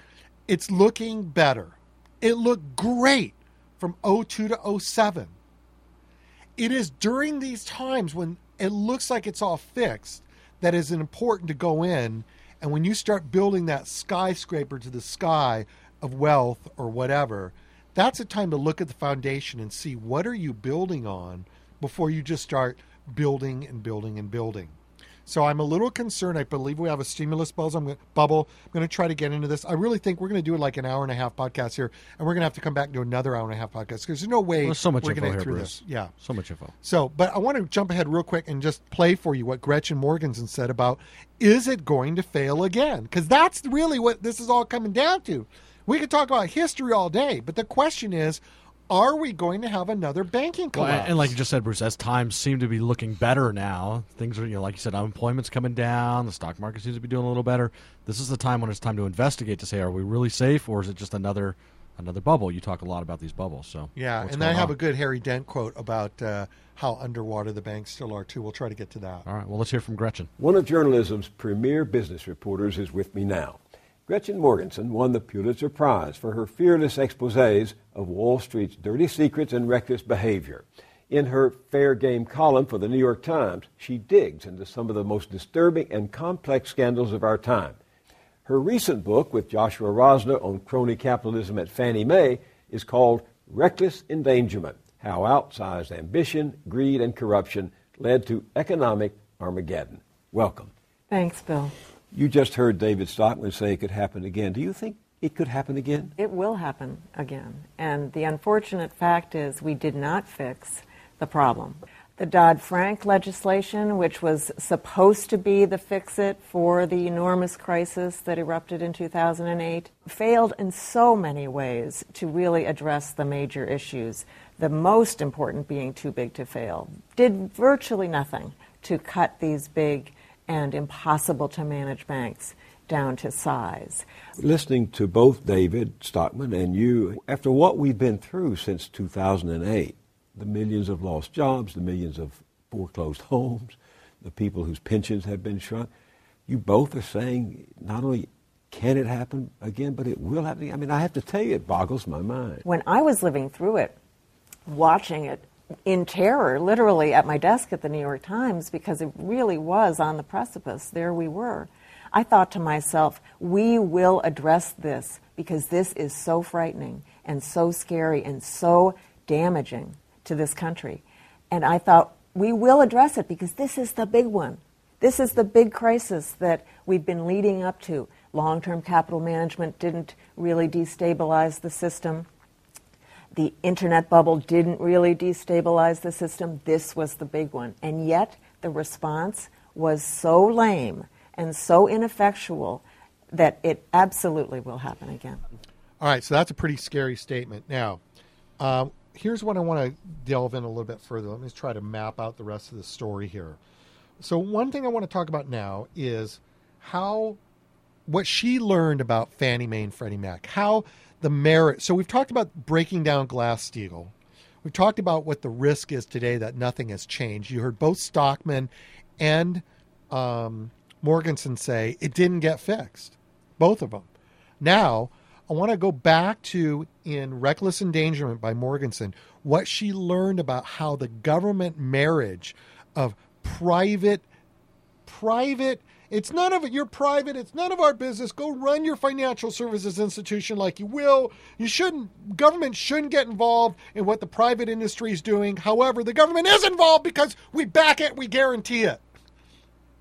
Speaker 3: It's looking better. It looked great from 02 to 07. It is during these times when it looks like it's all fixed that is important to go in. And when you start building that skyscraper to the sky of wealth or whatever, that's a time to look at the foundation and see what are you building on before you just start building and building and building. So I'm a little concerned. I believe we have a stimulus buzz. I'm gonna, bubble. I'm going to try to get into this. I really think we're going to do it like an hour and a half podcast here, and we're going to have to come back and do another hour and a half podcast because there's no way
Speaker 2: There's so much
Speaker 3: we're
Speaker 2: info
Speaker 3: going to through
Speaker 2: Bruce.
Speaker 3: this. Yeah.
Speaker 2: So much info.
Speaker 3: So, but I want to jump ahead real quick and just play for you what Gretchen Morgenson said about is it going to fail again? Because that's really what this is all coming down to. We could talk about history all day, but the question is, are we going to have another banking collapse?
Speaker 2: and, and like you just said, Bruce, as times seem to be looking better now, things are, you know, like you said, unemployment's coming down, the stock market seems to be doing a little better. This is the time when it's time to investigate to say, are we really safe, or is it just another another bubble. You talk a lot about these bubbles, so
Speaker 3: Yeah, and I have
Speaker 2: on?
Speaker 3: a good Harry Dent quote about uh, how underwater the banks still are too. We'll try to get to that.
Speaker 2: All right, well, let's hear from Gretchen.
Speaker 5: One of journalism's premier business reporters is with me now. Gretchen Morgenson won the Pulitzer Prize for her fearless exposés of Wall Street's dirty secrets and reckless behavior. In her Fair Game column for the New York Times, she digs into some of the most disturbing and complex scandals of our time. Her recent book with Joshua Rosner on crony capitalism at Fannie Mae is called Reckless Endangerment How Outsized Ambition, Greed, and Corruption Led to Economic Armageddon. Welcome.
Speaker 6: Thanks, Bill.
Speaker 5: You just heard David Stockman say it could happen again. Do you think it could happen again?
Speaker 6: It will happen again. And the unfortunate fact is we did not fix the problem. The Dodd Frank legislation, which was supposed to be the fix it for the enormous crisis that erupted in 2008, failed in so many ways to really address the major issues, the most important being too big to fail. Did virtually nothing to cut these big and impossible to manage banks down to size.
Speaker 5: Listening to both David Stockman and you, after what we've been through since 2008, the millions of lost jobs, the millions of foreclosed homes, the people whose pensions have been shrunk, you both are saying not only can it happen again, but it will happen. again. I mean, I have to tell you, it boggles my mind.
Speaker 6: When I was living through it, watching it in terror, literally at my desk at the New York Times, because it really was on the precipice, there we were. I thought to myself, we will address this because this is so frightening and so scary and so damaging to this country. And I thought, we will address it because this is the big one. This is the big crisis that we've been leading up to. Long term capital management didn't really destabilize the system. The internet bubble didn't really destabilize the system. This was the big one. And yet, the response was so lame and so ineffectual that it absolutely will happen again.
Speaker 3: All right, so that's a pretty scary statement. Now, um, here's what I want to delve in a little bit further. Let me try to map out the rest of the story here. So, one thing I want to talk about now is how what she learned about Fannie Mae and Freddie Mac, how the merit. So, we've talked about breaking down Glass Steagall. We've talked about what the risk is today that nothing has changed. You heard both Stockman and um, Morgenson say it didn't get fixed, both of them. Now, I want to go back to in Reckless Endangerment by Morgenson, what she learned about how the government marriage of private, private, it's none of it, you're private, it's none of our business. Go run your financial services institution like you will. You shouldn't, government shouldn't get involved in what the private industry is doing. However, the government is involved because we back it, we guarantee it.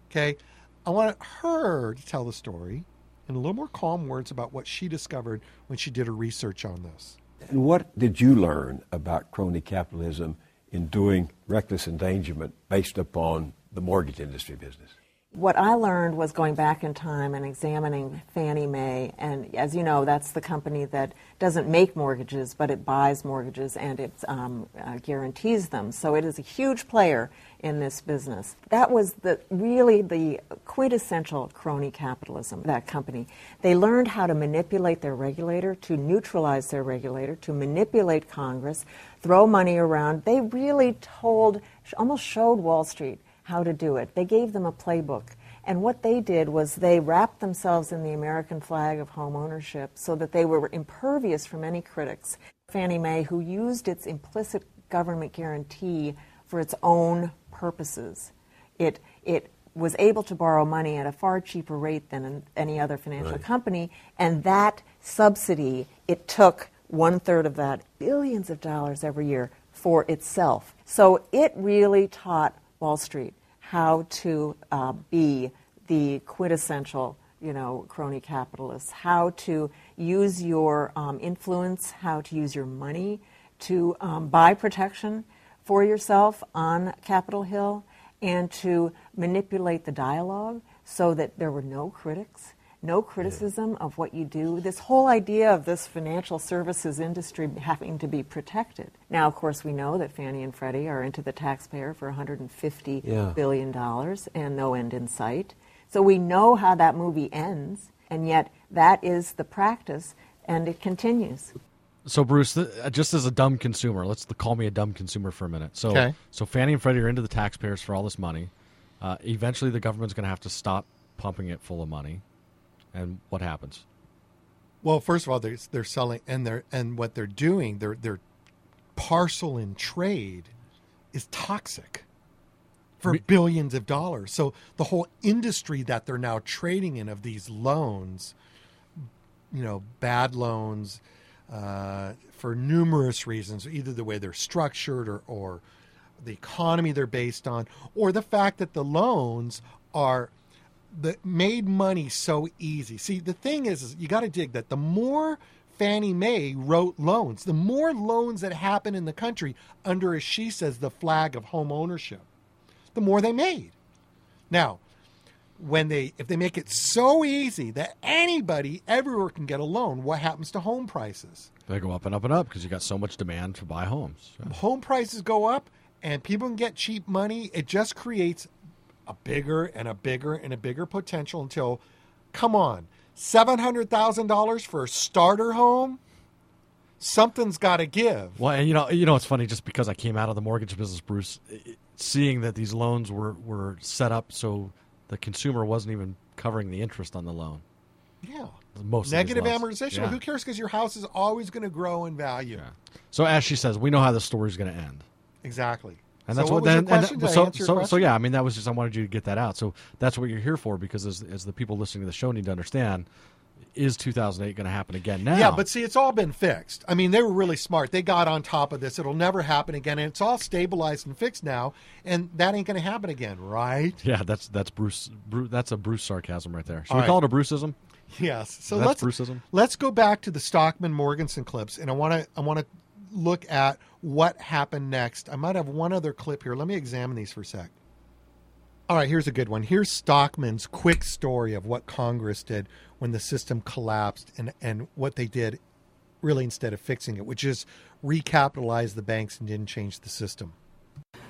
Speaker 3: Okay? I want her to tell the story in a little more calm words about what she discovered when she did her research on this.
Speaker 5: And what did you learn about crony capitalism in doing reckless endangerment based upon the mortgage industry business?
Speaker 6: What I learned was going back in time and examining Fannie Mae, and as you know, that's the company that doesn't make mortgages, but it buys mortgages and it um, uh, guarantees them. So it is a huge player in this business. That was the really the quintessential crony capitalism. That company, they learned how to manipulate their regulator, to neutralize their regulator, to manipulate Congress, throw money around. They really told, almost showed Wall Street how to do it. They gave them a playbook. And what they did was they wrapped themselves in the American flag of home ownership so that they were impervious from any critics. Fannie Mae, who used its implicit government guarantee for its own purposes, it, it was able to borrow money at a far cheaper rate than any other financial
Speaker 5: Right.
Speaker 6: company, and that subsidy, it took one third of that, billions of dollars every year for itself. So it really taught Wall Street how to uh, be the quintessential, you know, crony capitalists, how to use your um, influence, how to use your money to um, buy protection for yourself on Capitol Hill, and to manipulate the dialogue so that there were no critics, no criticism of what you do. This whole idea of this financial services industry having to be protected. Now, of course, we know that Fannie and Freddie are into the taxpayer for 150
Speaker 5: Yeah.
Speaker 6: billion dollars and no end in sight. So we know how that movie ends, and yet that is the practice, and it continues.
Speaker 2: So Bruce, th- uh, just as a dumb consumer, let's call me a dumb consumer for a minute. So,
Speaker 3: Okay.
Speaker 2: so Fannie and Freddie are into the taxpayers for all this money. Uh, eventually, the government's going to have to stop pumping it full of money, and what happens?
Speaker 3: Well, first of all, they're, they're selling, and they're and what they're doing, their their parcel in trade is toxic for
Speaker 2: Me-
Speaker 3: billions of dollars. So the whole industry that they're now trading in of these loans, you know, bad loans, uh, for numerous reasons, either the way they're structured or, or the economy they're based on, or the fact that the loans are made money so easy. See, the thing is, is you got to dig that the more Fannie Mae wrote loans, the more loans that happen in the country under, as she says, the flag of home ownership, the more they made. Now, when they if they make it so easy that anybody everywhere can get a loan, what happens to home prices?
Speaker 2: They go up and up and up because you got so much demand to buy homes. So-
Speaker 3: home prices go up and people can get cheap money, it just creates a bigger and a bigger and a bigger potential until, come on, $700,000 for a starter home? Something's got to give.
Speaker 2: Well, and you know, you know, it's funny just because I came out of the mortgage business, Bruce, seeing that these loans were were set up so the consumer wasn't even covering the interest on the loan.
Speaker 3: Yeah.
Speaker 2: Most
Speaker 3: Negative amortization.
Speaker 2: Yeah.
Speaker 3: Who cares? Because your house is always going to grow in value.
Speaker 2: Yeah. So as she says, we know how the story's going to end.
Speaker 3: Exactly.
Speaker 2: And
Speaker 3: So
Speaker 2: that's
Speaker 3: what
Speaker 2: what,
Speaker 3: was your
Speaker 2: then. and that- so, so, so yeah, I mean, that was just I wanted you to get that out. So that's what you're here for, because as, as the people listening to the show need to understand, is 2008 going to happen again now?
Speaker 3: Yeah, but see, it's all been fixed. I mean, they were really smart. They got on top of this. It'll never happen again, and it's all stabilized and fixed now. And that ain't going to happen again, right?
Speaker 2: yeah, that's that's Bruce. Bruce that's a Bruce sarcasm right there. Should
Speaker 3: All
Speaker 2: we
Speaker 3: right.
Speaker 2: call it a Bruceism?
Speaker 3: Yes. So
Speaker 2: That's
Speaker 3: let's
Speaker 2: Bruceism?
Speaker 3: let's go back to the Stockman Morgenson clips, and I want to I want to look at what happened next. I might have one other clip here. Let me examine these for a sec. All right, here's a good one. Here's Stockman's quick story of what Congress did when the system collapsed and, and what they did really instead of fixing it, which is recapitalize the banks and didn't change the system.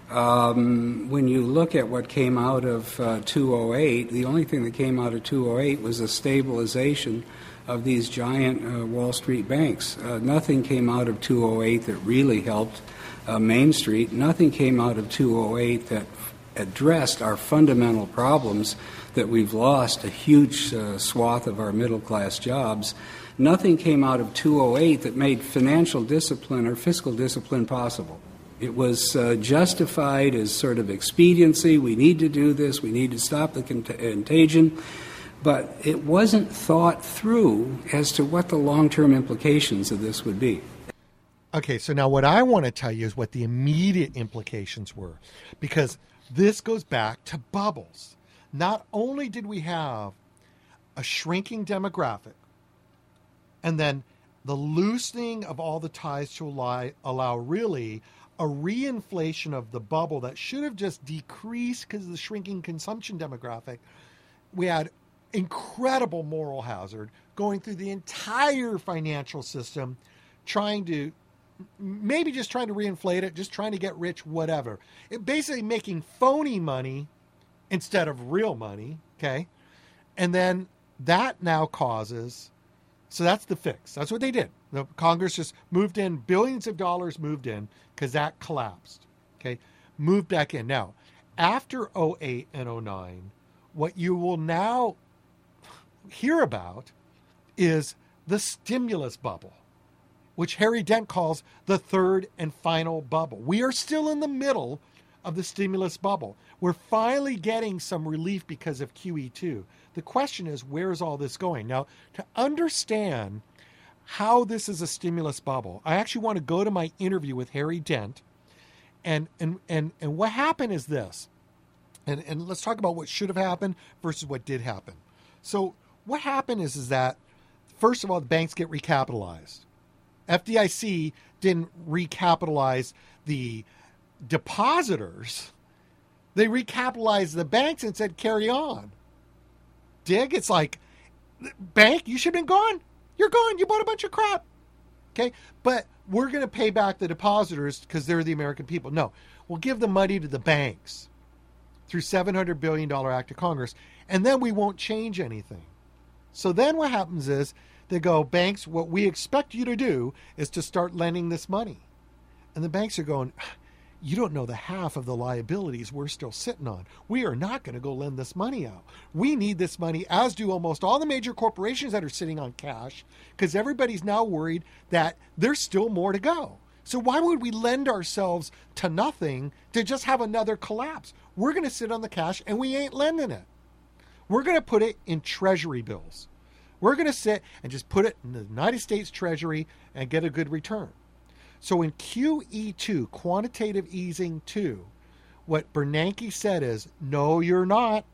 Speaker 4: Um, when you look at what came out of uh, 208, the only thing that came out of 208 was a stabilization of these giant uh, Wall Street banks. Uh, nothing came out of 208 that really helped uh, Main Street. Nothing came out of 208 that addressed our fundamental problems that we've lost a huge uh, swath of our middle class jobs. Nothing came out of 208 that made financial discipline or fiscal discipline possible. It was uh, justified as sort of expediency. We need to do this. We need to stop the cont- contagion. But it wasn't thought through as to what the long term implications of this would be.
Speaker 3: Okay, so now what I want to tell you is what the immediate implications were, because this goes back to bubbles. Not only did we have a shrinking demographic, and then the loosening of all the ties to allow, allow really a reinflation of the bubble that should have just decreased because of the shrinking consumption demographic. We had incredible moral hazard going through the entire financial system, trying to maybe just trying to reinflate it, just trying to get rich, whatever. It basically making phony money instead of real money. Okay. And then that now causes, so that's the fix. That's what they did. The Congress just moved in, billions of dollars moved in because that collapsed. Okay. Moved back in. Now, after 08 and 09, what you will now hear about is the stimulus bubble which Harry Dent calls the third and final bubble. We are still in the middle of the stimulus bubble. We're finally getting some relief because of QE2. The question is, where is all this going? Now, to understand how this is a stimulus bubble, I actually want to go to my interview with Harry Dent. And, and, and, and what happened is this. And, and let's talk about what should have happened versus what did happen. So, what happened is, is that, first of all, the banks get recapitalized. FDIC didn't recapitalize the depositors. They recapitalized the banks and said, carry on. Dig? It's like, bank, you should have been gone. You're gone. You bought a bunch of crap. Okay. But we're going to pay back the depositors because they're the American people. No, we'll give the money to the banks through $700 billion act of Congress, and then we won't change anything. So then what happens is
Speaker 7: They go, banks, what we expect you to do is to start lending this money. And the banks are going, you don't know the half of the liabilities we're still sitting on. We are not going to go lend this money out. We need this money, as do almost all the major corporations that are sitting on cash, because everybody's now worried that there's still more to go. So why would we lend ourselves to nothing to just have another collapse? We're going to sit on the cash and we ain't lending it. We're going to put it in treasury bills. We're going to sit and just put it in the United States Treasury and get a good return. So in QE2, quantitative easing 2, what Bernanke said is, no, you're not.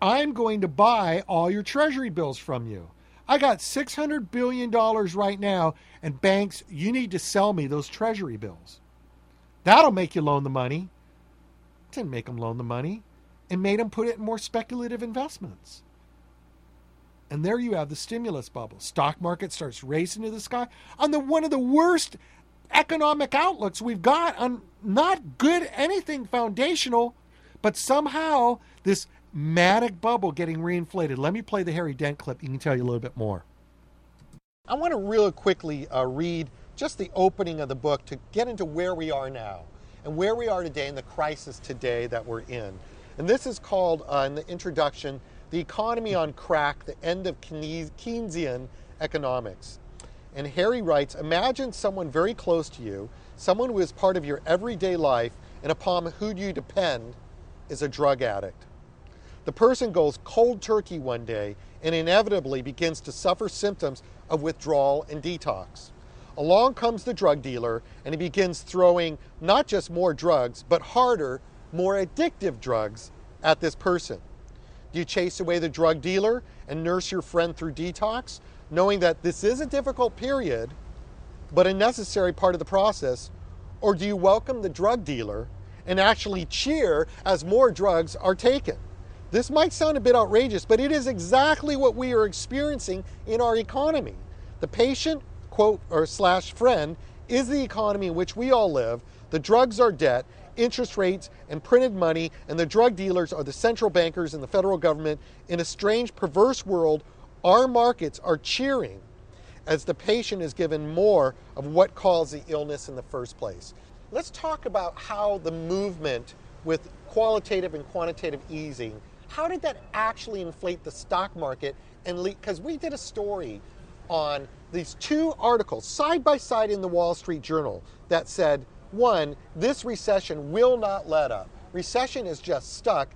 Speaker 7: I'm going to buy all your treasury bills from you. I got $600 billion right now, and banks, you need to sell me those treasury bills. That'll make you loan the money. Didn't make them loan the money. It made them put it in more speculative investments. And there you have the stimulus bubble. Stock market starts racing to the sky on the one of the worst economic outlooks we've got on not good anything foundational, but somehow this manic bubble getting reinflated. Let me play the Harry Dent clip. You can tell you a little bit more.
Speaker 3: I want to really quickly uh, read just the opening of the book to get into where we are now and where we are today and the crisis today that we're in. And this is called, uh, in the introduction, The Economy on Crack, the End of Keynesian Economics. And Harry writes Imagine someone very close to you, someone who is part of your everyday life, and upon whom you depend is a drug addict. The person goes cold turkey one day and inevitably begins to suffer symptoms of withdrawal and detox. Along comes the drug dealer and he begins throwing not just more drugs, but harder, more addictive drugs at this person. Do you chase away the drug dealer and nurse your friend through detox? knowing that this is a difficult period, but a necessary part of the process? Or do you welcome the drug dealer and actually cheer as more drugs are taken? This might sound a bit outrageous, but it is exactly what we are experiencing in our economy. The patient, quote, or slash friend, is the economy in which we all live. The drugs are debt, interest rates, and printed money, and the drug dealers are the central bankers and the federal government in a strange, perverse world our markets are cheering as the patient is given more of what caused the illness in the first place. Let's talk about how the movement with qualitative and quantitative easing, how did that actually inflate the stock market? And because we did a story on these two articles side by side in the Wall Street Journal that said, one, this recession will not let up. Recession is just stuck.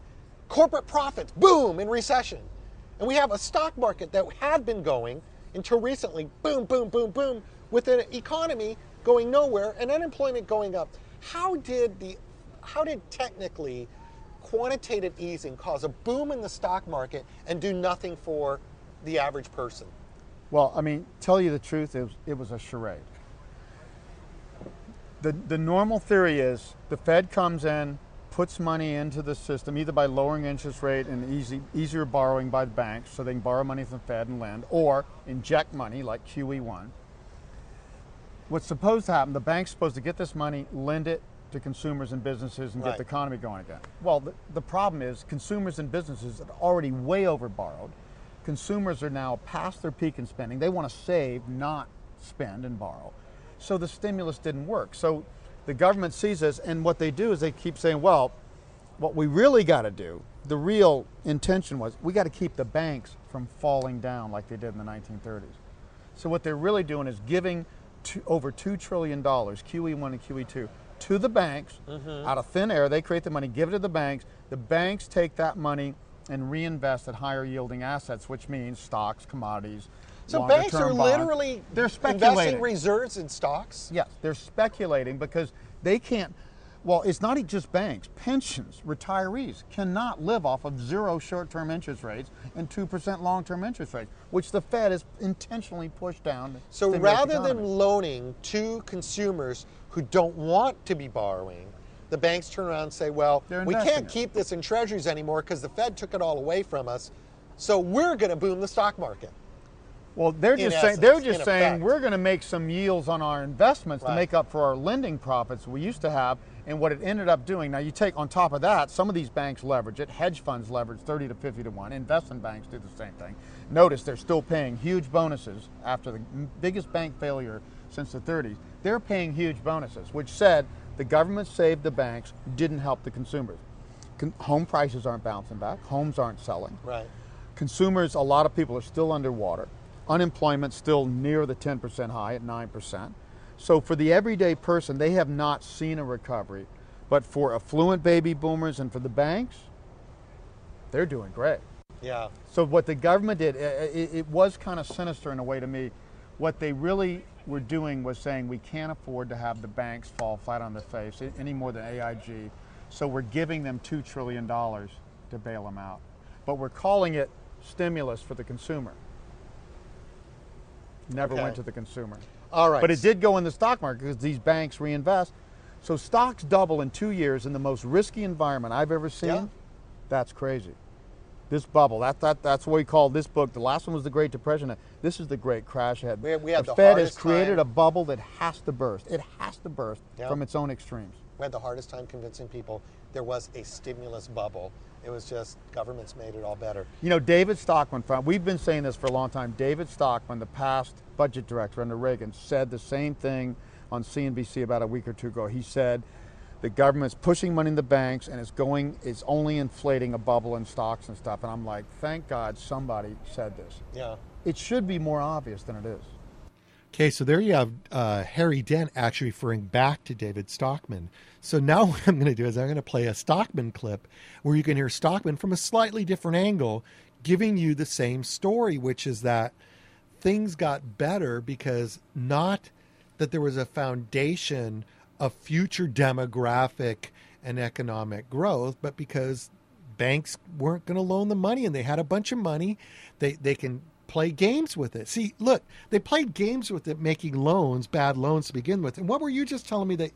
Speaker 3: Corporate profits, boom, in recession. And we have a stock market that had been going until recently, boom, boom, boom, boom, with an economy going nowhere and unemployment going up. How did the how did technically quantitative easing cause a boom in the stock market and do nothing for the average person?
Speaker 8: Well, I mean, tell you the truth, it was, it was a charade. The, the normal theory is the Fed comes in, puts money into the system either by lowering interest rate and easy, easier borrowing by the banks so they can borrow money from the Fed and lend, or inject money like QE1. What's supposed to happen, the bank's supposed to get this money, lend it to consumers and businesses and
Speaker 3: right.
Speaker 8: get the economy going again. Well, the, the problem is consumers and businesses are already way over borrowed. Consumers are now past their peak in spending. They want to save, not spend and borrow. So the stimulus didn't work. So the government sees this, and what they do is they keep saying, well, what we really got to do, the real intention was, we got to keep the banks from falling down like they did in the 1930s. So what they're really doing is giving over $2 trillion, QE1 and QE2, to the banks mm-hmm. out of thin air. They create the money, give it to the banks. The banks take that money and reinvest at higher yielding assets, which means stocks, commodities,
Speaker 3: so banks are literally
Speaker 8: they're speculating.
Speaker 3: investing reserves in stocks.
Speaker 8: Yes, they're speculating because they can't. Well, it's not just banks. Pensions, retirees cannot live off of zero short-term interest rates and two percent long-term interest rates, which the Fed has intentionally pushed down.
Speaker 3: So rather than loaning to consumers who don't want to be borrowing, the banks turn around and say, "Well, we can't
Speaker 8: it.
Speaker 3: keep this in treasuries anymore because the Fed took it all away from us, so we're going to boom the stock market."
Speaker 8: Well, they're just saying they're just saying
Speaker 9: effect.
Speaker 8: we're going to make some yields on our investments to make up for our lending profits we used to have. And what it ended up doing, now you take on top of that, some of these banks leverage it. Hedge funds leverage 30 to 50 to 1. Investment banks do the same thing. Notice they're still paying huge bonuses after the biggest bank failure since the 30s. They're paying huge bonuses, which said the government saved the banks, didn't help the consumers. Con- home prices aren't bouncing back, homes aren't selling
Speaker 9: Right.
Speaker 8: consumers, a lot of people are still underwater. Unemployment still near the 10% high at 9%. So for the everyday person, they have not seen a recovery. But for affluent baby boomers and for the banks, they're doing great.
Speaker 9: Yeah.
Speaker 8: So what the government did, i- i- it, was kind of sinister in a way to me. What they really were doing was saying we can't afford to have the banks fall flat on their face any more than AIG. So we're giving them two trillion dollars to bail them out, but we're calling it stimulus for the consumer. Never
Speaker 9: Okay.
Speaker 8: went to the consumer.
Speaker 9: All right.
Speaker 8: But it did go in the stock market because these banks reinvest. So stocks double in two years in the most risky environment I've ever seen.
Speaker 9: Yeah.
Speaker 8: That's crazy. This bubble, that, that, that's what we call this book. The last one was the Great Depression. This is the Great Crash ahead.
Speaker 9: We- we had
Speaker 8: the
Speaker 9: the
Speaker 8: Fed has created
Speaker 9: time-
Speaker 8: a bubble that has to burst. It has to burst
Speaker 9: Yeah.
Speaker 8: from its own extremes.
Speaker 9: We had the hardest time convincing people there was a stimulus bubble. It was just governments made it all better.
Speaker 8: You know, David Stockman, found- we've been saying this for a long time. David Stockman, the past budget director under Reagan, said the same thing on CNBC about a week or two ago. He said the government's pushing money in the banks and it's going, it's only inflating a bubble in stocks and stuff. And I'm like, thank God somebody said this.
Speaker 9: Yeah.
Speaker 8: It should be more obvious than it is.
Speaker 3: Okay, so there you have uh, Harry Dent actually referring back to David Stockman. So now what I'm going to do is I'm going to play a Stockman clip where you can hear Stockman from a slightly different angle giving you the same story, which is that things got better because not that there was a foundation of future demographic and economic growth, but because banks weren't going to loan the money and they had a bunch of money, they they can play games with it. See, look, they played games with it, making loans, bad loans to begin with. And what were you just telling me that?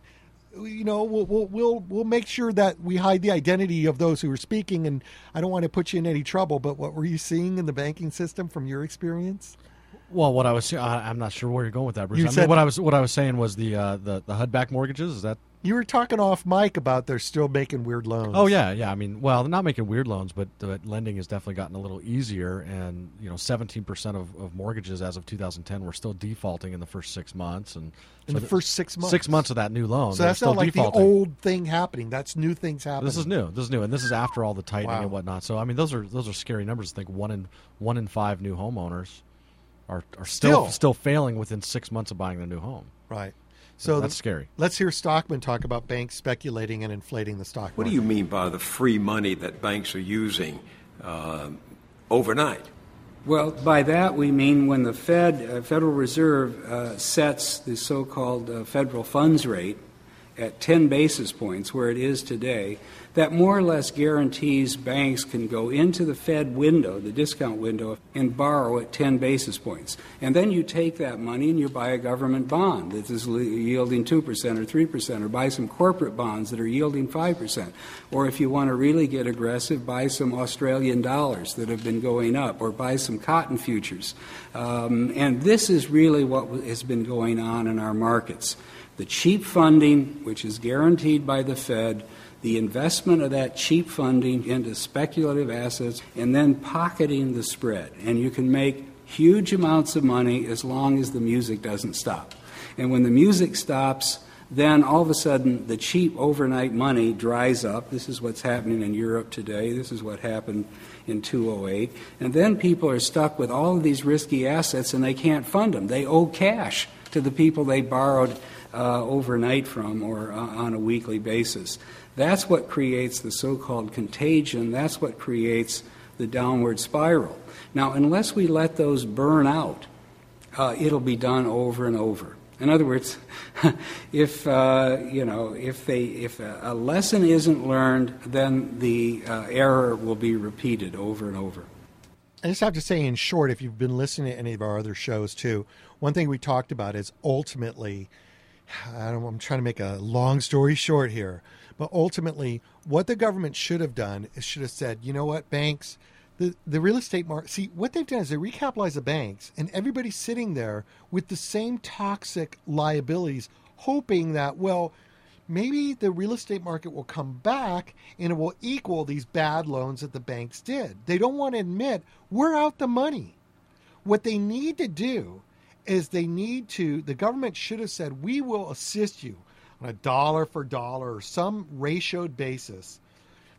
Speaker 3: You know, we'll, we'll we'll we'll make sure that we hide the identity of those who are speaking. And I don't want to put you in any trouble, but what were you seeing in the banking system from your experience?
Speaker 2: Well, what I was, I'm not sure where you're going with that, Bruce.
Speaker 3: You
Speaker 2: I mean,
Speaker 3: said-
Speaker 2: what I was, what I was saying was the uh, the the HUD back mortgages. Is that?
Speaker 3: You were talking off mic about they're still making weird loans.
Speaker 2: Oh yeah, yeah. I mean, well, not making weird loans, but, but lending has definitely gotten a little easier. And you know, 17 percent of, of mortgages as of 2010 were still defaulting in the first six months, and
Speaker 3: in
Speaker 2: so
Speaker 3: the first six months.
Speaker 2: six months of that new loan.
Speaker 3: So that's
Speaker 2: still
Speaker 3: not like
Speaker 2: defaulting.
Speaker 3: the old thing happening. That's new things happening.
Speaker 2: This is new. This is new, and this is after all the tightening
Speaker 3: Wow.
Speaker 2: and whatnot. So I mean, those are those are scary numbers. I think one in one in five new homeowners are are still
Speaker 3: Still.
Speaker 2: still, failing within six months of buying their new home.
Speaker 3: Right. So
Speaker 2: That's
Speaker 3: the-
Speaker 2: scary.
Speaker 3: Let's hear Stockman talk about banks speculating and inflating the stock
Speaker 5: What do you mean by the free money that banks are using uh, overnight?
Speaker 4: Well, by that we mean when the Fed, uh, Federal Reserve, uh, sets the so-called uh, federal funds rate at 10 basis points, where it is today, that more or less guarantees banks can go into the Fed window, the discount window, and borrow at 10 basis points. And then you take that money and you buy a government bond that is yielding 2% or 3%, or buy some corporate bonds that are yielding 5%. Or if you want to really get aggressive, buy some Australian dollars that have been going up, or buy some cotton futures. Um, and this is really what has been going on in our markets. The cheap funding, which is guaranteed by the Fed, the investment of that cheap funding into speculative assets, and then pocketing the spread. And you can make huge amounts of money as long as the music doesn't stop. And when the music stops, then all of a sudden the cheap overnight money dries up. This is what's happening in Europe today. This is what happened in 2008. And then people are stuck with all of these risky assets and they can't fund them. They owe cash to the people they borrowed uh, overnight from or uh, on a weekly basis. That's what creates the so called contagion. That's what creates the downward spiral. Now, unless we let those burn out, uh, it'll be done over and over. In other words, if uh, you know, if they, if a lesson isn't learned, then the uh, error will be repeated over and over.
Speaker 3: I just have to say, in short, if you've been listening to any of our other shows too, one thing we talked about is ultimately, I I'm trying to make a long story short here, but ultimately, what the government should have done is should have said, you know what, banks, the the real estate market. See, what they've done is they recapitalize the banks, and everybody's sitting there with the same toxic liabilities, hoping that well, maybe the real estate market will come back and it will equal these bad loans that the banks did. They don't want to admit we're out the money. What they need to do is they need to. The government should have said we will assist you on a dollar for dollar or some ratioed basis.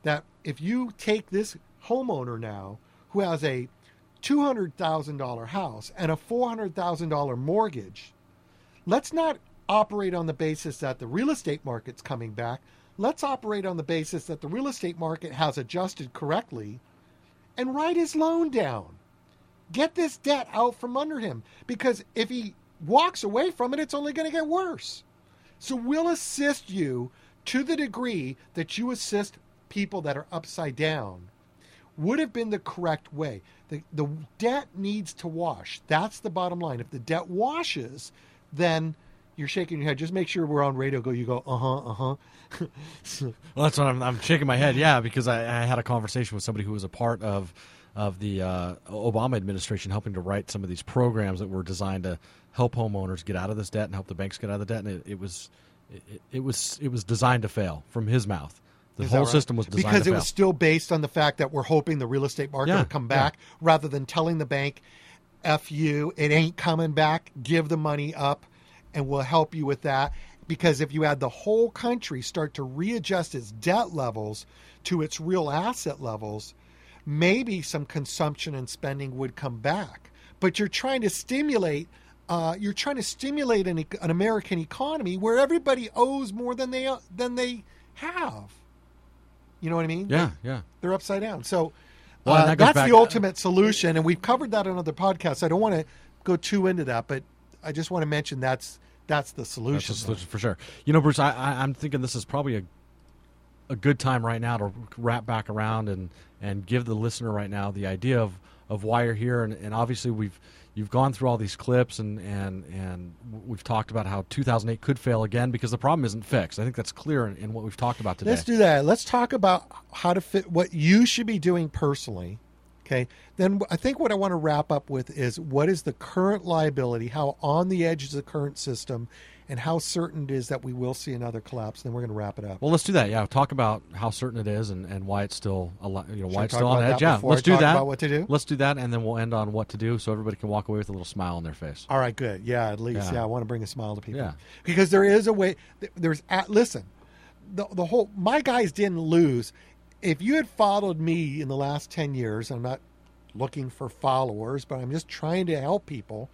Speaker 3: That if you take this homeowner now who has a $200,000 house and a $400,000 mortgage, let's not operate on the basis that the real estate market's coming back. Let's operate on the basis that the real estate market has adjusted correctly and write his loan down. Get this debt out from under him because if he walks away from it, it's only going to get worse. So we'll assist you to the degree that you assist people that are upside down would have been the correct way. The, the debt needs to wash. That's the bottom line. If the debt washes, then you're shaking your head. Just make sure we're on radio. Go, you go, uh huh, uh huh.
Speaker 2: well, that's what I'm, I'm shaking my head. Yeah, because I, I, had a conversation with somebody who was a part of of the uh, Obama administration, helping to write some of these programs that were designed to help homeowners get out of this debt and help the banks get out of the debt. And it, it was it, it was it was designed to fail from his mouth. The
Speaker 3: Is
Speaker 2: whole
Speaker 3: right?
Speaker 2: system was designed
Speaker 3: because it
Speaker 2: fail.
Speaker 3: was still based on the fact that we're hoping the real estate market
Speaker 2: Yeah,
Speaker 3: will come
Speaker 2: yeah.
Speaker 3: back rather than telling the bank, "F you, it ain't coming back. Give the money up, and we'll help you with that." Because if you had the whole country start to readjust its debt levels to its real asset levels, maybe some consumption and spending would come back. But you're trying to stimulate. Uh, you're trying to stimulate an, an American economy where everybody owes more than they than they have. You know what I mean?
Speaker 2: yeah, yeah.
Speaker 3: they're upside down. So
Speaker 2: Well,
Speaker 3: uh,
Speaker 2: that
Speaker 3: that's
Speaker 2: back-
Speaker 3: the ultimate solution, and we've covered that on other podcasts. I don't want to go too into that, but I just want to mention that's that's the
Speaker 2: That's
Speaker 3: solution.
Speaker 2: the solution for sure. You know, Bruce, I, I, I'm thinking this is probably a a good time right now to wrap back around and and give the listener right now the idea of of why you're here. And, and obviously, we've you've gone through all these clips and and and we've talked about how 2008 could fail again because the problem isn't fixed. I think that's clear in, in what we've talked about today.
Speaker 3: Let's do that. Let's talk about how to fit what you should be doing personally. Okay. Then I think what I want to wrap up with is what is the current liability, how on the edge is the current system, and how certain it is that we will see another collapse. Then we're going to wrap it up.
Speaker 2: Well, let's do that. Yeah, talk about how certain it is and, and why it's still a lot, you know
Speaker 3: Should
Speaker 2: why it's still on edge. Yeah, let's
Speaker 3: I
Speaker 2: do
Speaker 3: talk
Speaker 2: that.
Speaker 3: about what to do?
Speaker 2: Let's do that, and then we'll end on what to do, so everybody can walk away with a little smile on their face.
Speaker 3: All right, good. Yeah, at least.
Speaker 2: Yeah.
Speaker 3: Yeah, I want to bring a smile to people.
Speaker 2: Yeah.
Speaker 3: Because there is a way. There's at listen, the the whole my guys didn't lose. If you had followed me in the last ten years, I'm not looking for followers, but I'm just trying to help people.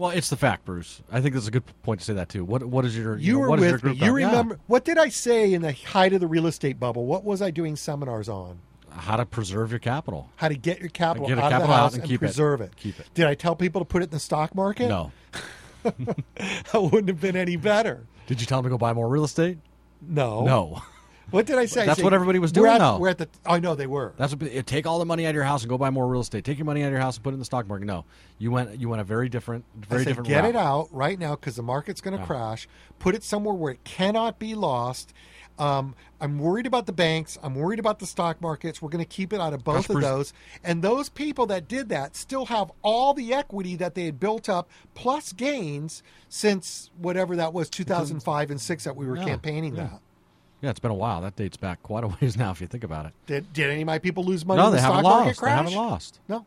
Speaker 2: Well, it's the fact, Bruce. I think that's a good point to say that too. What what is your
Speaker 3: You
Speaker 2: know,
Speaker 3: were
Speaker 2: what is your
Speaker 3: with me. You
Speaker 2: done? Yeah.
Speaker 3: remember what did I say in the height of the real estate bubble? What was I doing seminars on?
Speaker 2: how to preserve your capital?
Speaker 3: How to get your capital
Speaker 2: Get
Speaker 3: out
Speaker 2: capital
Speaker 3: of the
Speaker 2: out
Speaker 3: house
Speaker 2: and
Speaker 3: and,
Speaker 2: keep it.
Speaker 3: preserve it.
Speaker 2: Keep it.
Speaker 3: Did I tell people to put it in the stock market?
Speaker 2: No.
Speaker 3: that wouldn't have been any better.
Speaker 2: Did you tell them to go buy more real estate?
Speaker 3: No.
Speaker 2: No.
Speaker 3: What did I say? I
Speaker 2: That's what everybody was
Speaker 3: we're
Speaker 2: doing,
Speaker 3: at-
Speaker 2: though.
Speaker 3: We're at the. I know they were.
Speaker 2: That's what, it, take all the money out of your house and go buy more real estate. Take your money out of your house and put it in the stock market. No, you went you went a very different very
Speaker 3: said,
Speaker 2: different
Speaker 3: get
Speaker 2: route.
Speaker 3: it out right now because the market's going to
Speaker 2: Yeah.
Speaker 3: crash. Put it somewhere where it cannot be lost. Um, I'm worried about the banks. I'm worried about the stock markets. We're going to keep it out of both
Speaker 2: That's
Speaker 3: of those. And those people that did that still have all the equity that they had built up plus gains since whatever that was 2005 and six that we were
Speaker 2: Yeah,
Speaker 3: campaigning
Speaker 2: yeah.
Speaker 3: that.
Speaker 2: Yeah, it's been a while. That dates back quite a ways now, if you think about it.
Speaker 3: Did, did any of my people lose money?
Speaker 2: no, they
Speaker 3: the
Speaker 2: haven't lost. They haven't lost.
Speaker 3: No.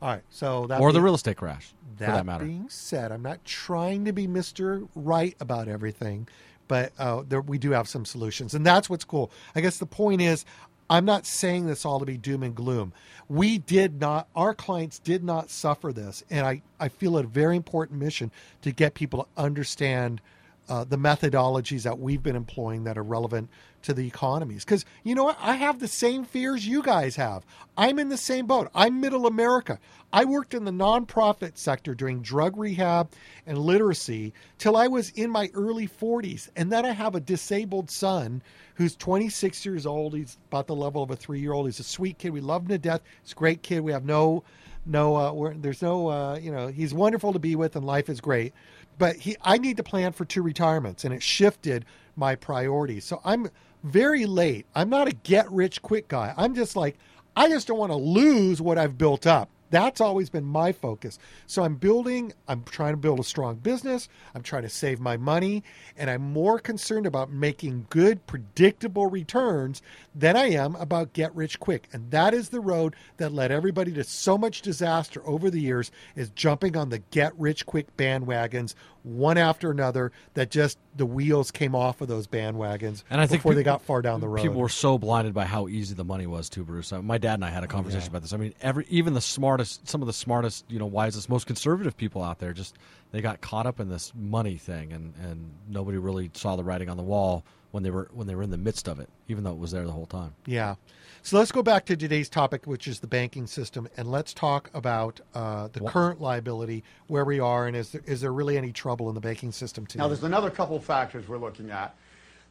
Speaker 3: All right. So that
Speaker 2: Or the real estate crash, for
Speaker 3: That
Speaker 2: that matter.
Speaker 3: being said, I'm not trying to be Mr. Right about everything, but uh, there, we do have some solutions. And that's what's cool. I guess the point is, I'm not saying this all to be doom and gloom. We did not, our clients did not suffer this. And I, I feel it a very important mission to get people to understand uh, the methodologies that we've been employing that are relevant to the economies. Because you know what? I have the same fears you guys have. I'm in the same boat. I'm middle America. I worked in the nonprofit sector doing drug rehab and literacy till I was in my early 40s. And then I have a disabled son who's 26 years old. He's about the level of a three year old. He's a sweet kid. We love him to death. He's a great kid. We have no, no, uh, there's no, uh, you know, he's wonderful to be with and life is great but he I need to plan for two retirements and it shifted my priorities. So I'm very late. I'm not a get rich quick guy. I'm just like I just don't want to lose what I've built up. That's always been my focus. So I'm building, I'm trying to build a strong business. I'm trying to save my money. And I'm more concerned about making good, predictable returns than I am about get rich quick. And that is the road that led everybody to so much disaster over the years is jumping on the get rich quick bandwagons one after another that just the wheels came off of those bandwagons
Speaker 2: And I think
Speaker 3: before they got far down the road.
Speaker 2: People were so blinded by how easy the money was too, Bruce. Uh, My dad and I had a conversation about this. I mean, every even the smartest, some of the smartest, you know, wisest, most conservative people out there, just they got caught up in this money thing, and and nobody really saw the writing on the wall when they were when they were in the midst of it, even though it was there the whole time.
Speaker 3: Yeah. So let's go back to today's topic, which is the banking system, and let's talk about uh, the current liability, where we are, and is there, is there really any trouble in the banking system today?
Speaker 10: Now, there's another couple of factors we're looking at.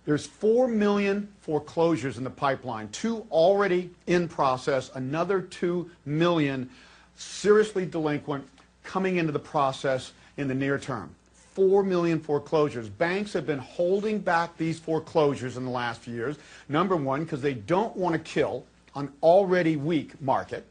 Speaker 10: There's 4 million foreclosures in the pipeline, two already in process, another 2 million seriously delinquent coming into the process in the near term. 4 million foreclosures. Banks have been holding back these foreclosures in the last few years. Number one, because they don't want to kill an already weak market.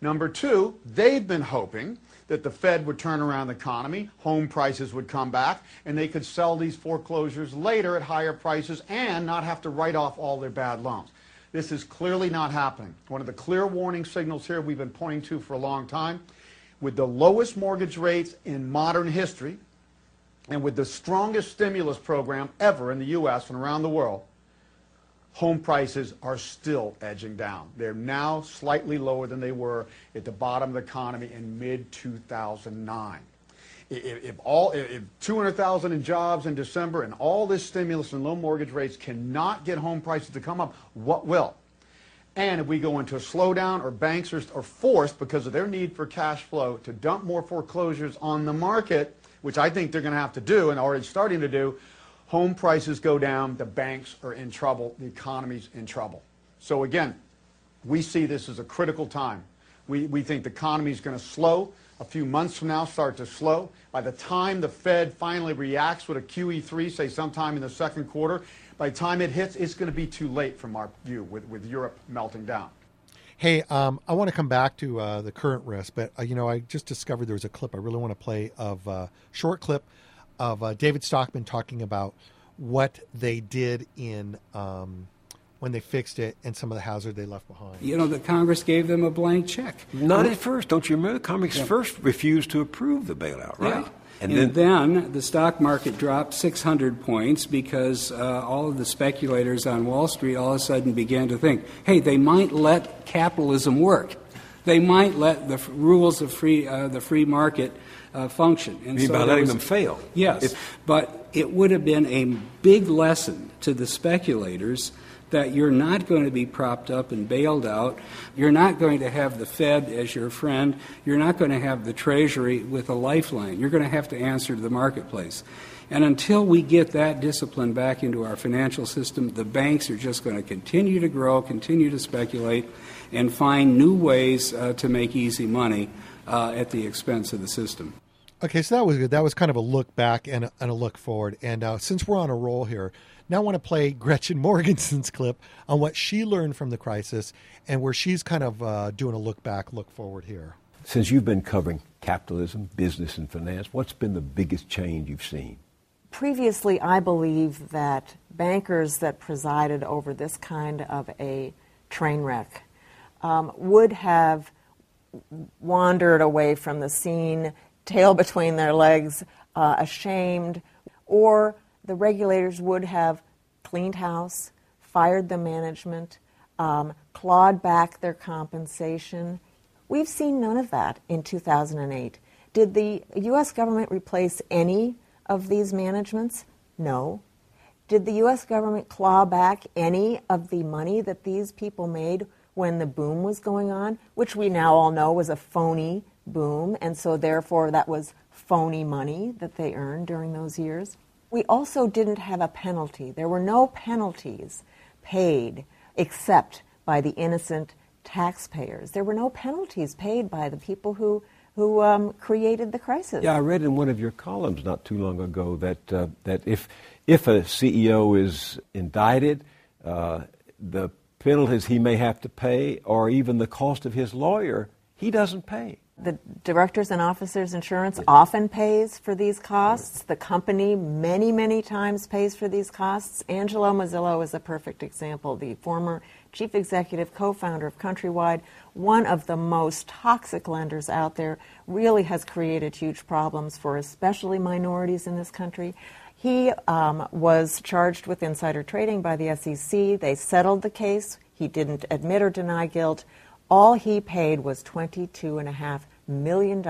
Speaker 10: Number two, they've been hoping that the Fed would turn around the economy, home prices would come back, and they could sell these foreclosures later at higher prices and not have to write off all their bad loans. This is clearly not happening. One of the clear warning signals here we've been pointing to for a long time. With the lowest mortgage rates in modern history, and with the strongest stimulus program ever in the U.S. and around the world, home prices are still edging down. They're now slightly lower than they were at the bottom of the economy in mid 2009. If, if all if 200,000 in jobs in December and all this stimulus and low mortgage rates cannot get home prices to come up, what will? And if we go into a slowdown or banks are, are forced because of their need for cash flow to dump more foreclosures on the market, which I think they're going to have to do and already starting to do, home prices go down, the banks are in trouble, the economy's in trouble. So again, we see this as a critical time. We, we think the economy is going to slow. A few months from now, start to slow. By the time the Fed finally reacts with a QE3, say sometime in the second quarter, by the time it hits, it's going to be too late from our view with, with Europe melting down.
Speaker 3: Hey, um, I want to come back to uh, the current risk, but uh, you know, I just discovered there was a clip I really want to play of uh, short clip of uh, David Stockman talking about what they did in um, when they fixed it and some of the hazard they left behind.
Speaker 4: You know, the Congress gave them a blank check.
Speaker 5: Not at first. Don't you remember? Comics first refused to approve the bailout, right?
Speaker 4: Yeah. And, then, the stock market dropped 600 points because uh, all of the speculators on Wall Street all of a sudden began to think, hey, they might let capitalism work. They might let the f- rules of free, uh, the free market uh, function. And
Speaker 5: You mean by letting
Speaker 4: was-
Speaker 5: them fail?
Speaker 4: Yes.
Speaker 5: If-
Speaker 4: but it would have been a big lesson to the speculators that you're not going to be propped up and bailed out. You're not going to have the Fed as your friend. You're not going to have the Treasury with a lifeline. You're going to have to answer to the marketplace. And until we get that discipline back into our financial system, the banks are just going to continue to grow, continue to speculate, and find new ways uh, to make easy money uh, at the expense of the system.
Speaker 3: Okay, so that was good. That was kind of a look back and a, and a look forward. And uh, since we're on a roll here, now I want to play Gretchen Morgenson's clip on what she learned from the crisis and where she's kind of uh, doing a look back, look forward here.
Speaker 5: Since you've been covering capitalism, business, and finance, what's been the biggest change you've seen?
Speaker 6: Previously, I believe that bankers that presided over this kind of a train wreck um, would have wandered away from the scene, tail between their legs, uh, ashamed, or the regulators would have cleaned house, fired the management, um, clawed back their compensation. We've seen none of that in 2008. Did the U.S. government replace any of these managements? No. Did the U.S. government claw back any of the money that these people made when the boom was going on, which we now all know was a phony boom, and so therefore that was phony money that they earned during those years? We also didn't have a penalty. There were no penalties paid except by the innocent taxpayers. There were no penalties paid by the people who, who um, created the crisis.
Speaker 5: Yeah, I read in one of your columns not too long ago that uh, that if if a CEO is indicted, uh, the penalties he may have to pay or even the cost of his lawyer, he doesn't pay.
Speaker 6: The directors and officers insurance often pays for these costs. The company many, many times pays for these costs. Angelo Mozilo is a perfect example. The former chief executive, co-founder of Countrywide, one of the most toxic lenders out there, really has created huge problems for especially minorities in this country. He um, was charged with insider trading by the SEC. They settled the case. He didn't admit or deny guilt. All he paid was $22.5 million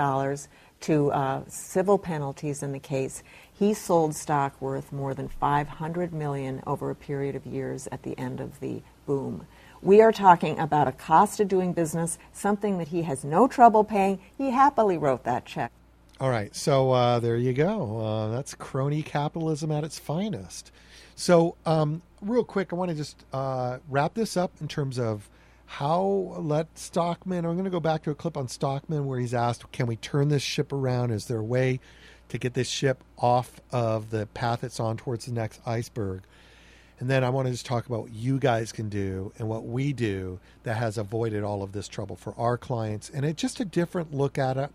Speaker 6: to uh, civil penalties in the case. He sold stock worth more than 500 million over a period of years at the end of the boom. We are talking about a cost of doing business, something that he has no trouble paying. He happily wrote that check.
Speaker 3: All right, so uh, there you go. Uh, that's crony capitalism at its finest. So, um, real quick, I want to just uh, wrap this up in terms of how let Stockman. I'm going to go back to a clip on Stockman where he's asked, "Can we turn this ship around? Is there a way to get this ship off of the path it's on towards the next iceberg?" And then I want to just talk about what you guys can do and what we do that has avoided all of this trouble for our clients. And it's just a different look at it.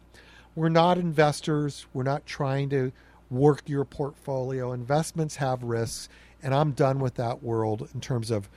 Speaker 3: We're not investors. We're not trying to work your portfolio. Investments have risks, and I'm done with that world in terms of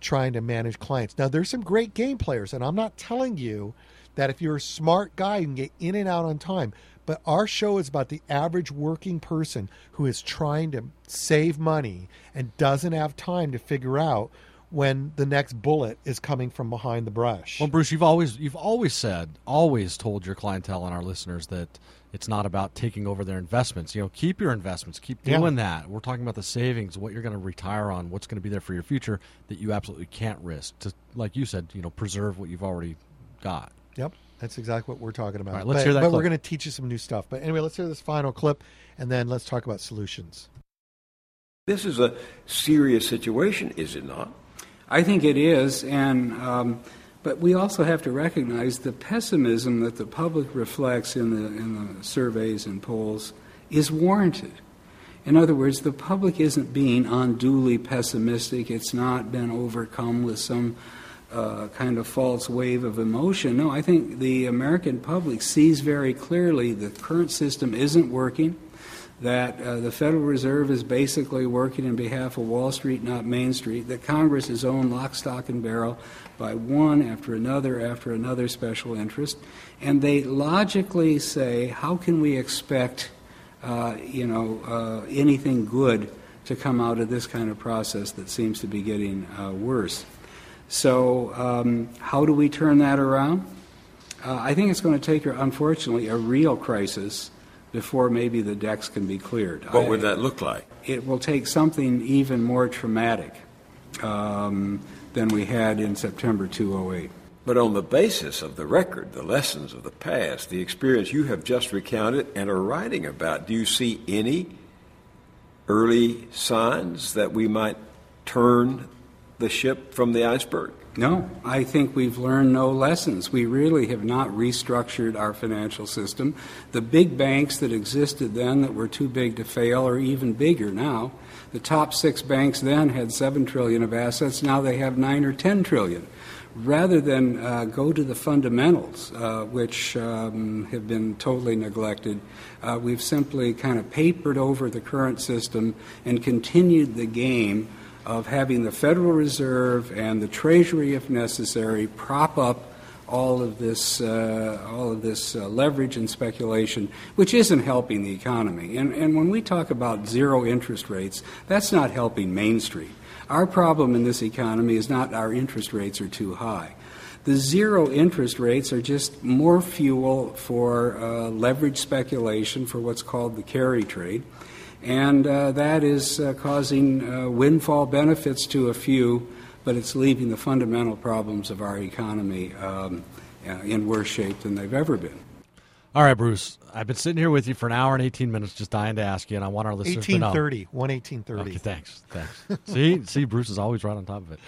Speaker 3: trying to manage clients. Now, there's some great game players, and I'm not telling you that if you're a smart guy, you can get in and out on time. But our show is about the average working person who is trying to save money and doesn't have time to figure out when the next bullet is coming from behind the brush.
Speaker 2: Well, Bruce, you've always you've always said, always told your clientele and our listeners that it's not about taking over their investments. You know, keep your investments, keep
Speaker 3: Yeah.
Speaker 2: doing that. We're talking about the savings, what you're going to retire on, what's going to be there for your future that you absolutely can't risk to, like you said, you know, preserve what you've already got.
Speaker 3: Yep, that's exactly what we're talking about.
Speaker 2: All right, let's
Speaker 3: but,
Speaker 2: hear that
Speaker 3: But we're going to teach you some new stuff. But anyway, let's hear this final clip, and then let's talk about solutions.
Speaker 5: This is a serious situation, is it not?
Speaker 4: I think it is, and um, but we also have to recognize the pessimism that the public reflects in the in the surveys and polls is warranted. In other words, the public isn't being unduly pessimistic. It's not been overcome with some uh, kind of false wave of emotion. No, I think the American public sees very clearly the current system isn't working that uh, the Federal Reserve is basically working in behalf of Wall Street, not Main Street, that Congress is owned lock, stock, and barrel by one after another after another special interest, and they logically say, how can we expect, uh, you know, uh, anything good to come out of this kind of process that seems to be getting uh, worse? So, um, how do we turn that around? Uh, I think it's going to take, unfortunately, a real crisis before maybe the decks can be cleared.
Speaker 5: What
Speaker 4: I-
Speaker 5: would that look like?
Speaker 4: It will take something even more traumatic um, than we had in September 2008.
Speaker 5: But on the basis of the record, the lessons of the past, the experience you have just recounted and are writing about, do you see any early signs that we might turn the ship from the iceberg?
Speaker 4: No, I think we've learned no lessons. We really have not restructured our financial system. The big banks that existed then that were too big to fail are even bigger now. The top six banks then had seven trillion of assets. Now they have nine or ten trillion. Rather than uh, go to the fundamentals, uh, which um, have been totally neglected, uh, we've simply kind of papered over the current system and continued the game of having the Federal Reserve and the Treasury, if necessary, prop up all of this, uh, all of this uh, leverage and speculation, which isn't helping the economy. And, and when we talk about zero interest rates, that's not helping Main Street. Our problem in this economy is not our interest rates are too high. The zero interest rates are just more fuel for uh, leverage speculation for what's called the carry trade. And uh, that is uh, causing uh, windfall benefits to a few, but it's leaving the fundamental problems of our economy um, uh, in worse shape than they've ever been.
Speaker 2: All right, Bruce. I've been sitting here with you for an hour and 18 minutes just dying to ask you, and I want our listeners to know.
Speaker 3: 1830, one 1830.
Speaker 2: Okay, thanks. Thanks. see, see, Bruce is always right on top of it.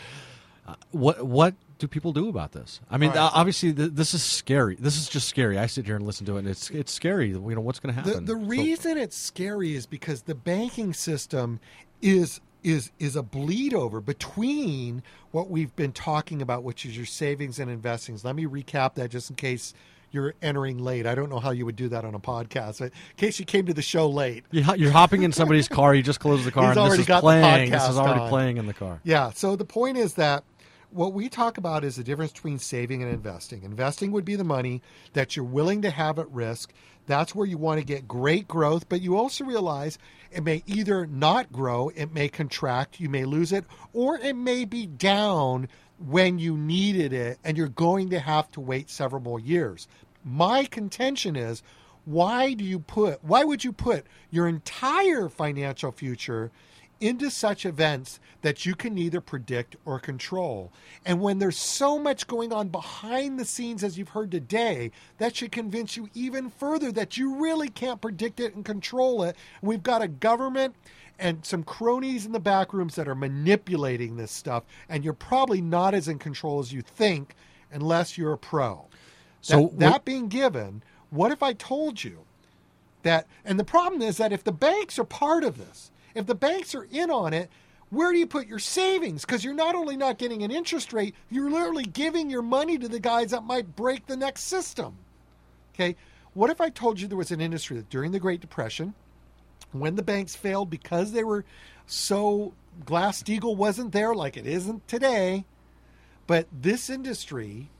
Speaker 2: Uh, what what do people do about this? I mean,
Speaker 3: All right.
Speaker 2: uh, obviously, th- this is scary. This is just scary. I sit here and listen to it, and it's it's scary. You know what's going to
Speaker 3: The,
Speaker 2: happen.
Speaker 3: the
Speaker 2: So-
Speaker 3: reason it's scary is because the banking system is is is a bleed over between what we've been talking about, which is your savings and investings. Let me recap that just in case you're entering late. I don't know how you would do that on a podcast. In case you came to the show late.
Speaker 2: You're hopping in somebody's car. You just closed the car,
Speaker 3: He's
Speaker 2: and this
Speaker 3: already
Speaker 2: is
Speaker 3: got the
Speaker 2: playing. This is already
Speaker 3: on.
Speaker 2: playing in the car.
Speaker 3: Yeah. So the point is that what we talk about is the difference between saving and investing. Investing would be the money that you're willing to have at risk. That's where you want to get great growth, but you also realize it may either not grow, it may contract, you may lose it, or it may be down when you needed it and you're going to have to wait several more years. My contention is why do you put why would you put your entire financial future into such events that you can neither predict or control. And when there's so much going on behind the scenes, as you've heard today, that should convince you even further that you really can't predict it and control it. We've got a government and some cronies in the back rooms that are manipulating this stuff, and you're probably not as in control as you think unless you're a pro.
Speaker 2: So
Speaker 3: that, that being given, what if I told you that? And the problem is that if the banks are part of this, if the banks are in on it, where do you put your savings? Because you're not only not getting an interest rate, you're literally giving your money to the guys that might break the next system. Okay, what if I told you there was an industry that during the Great Depression, when the banks failed because they were so Glass Steagall wasn't there like it isn't today, but this industry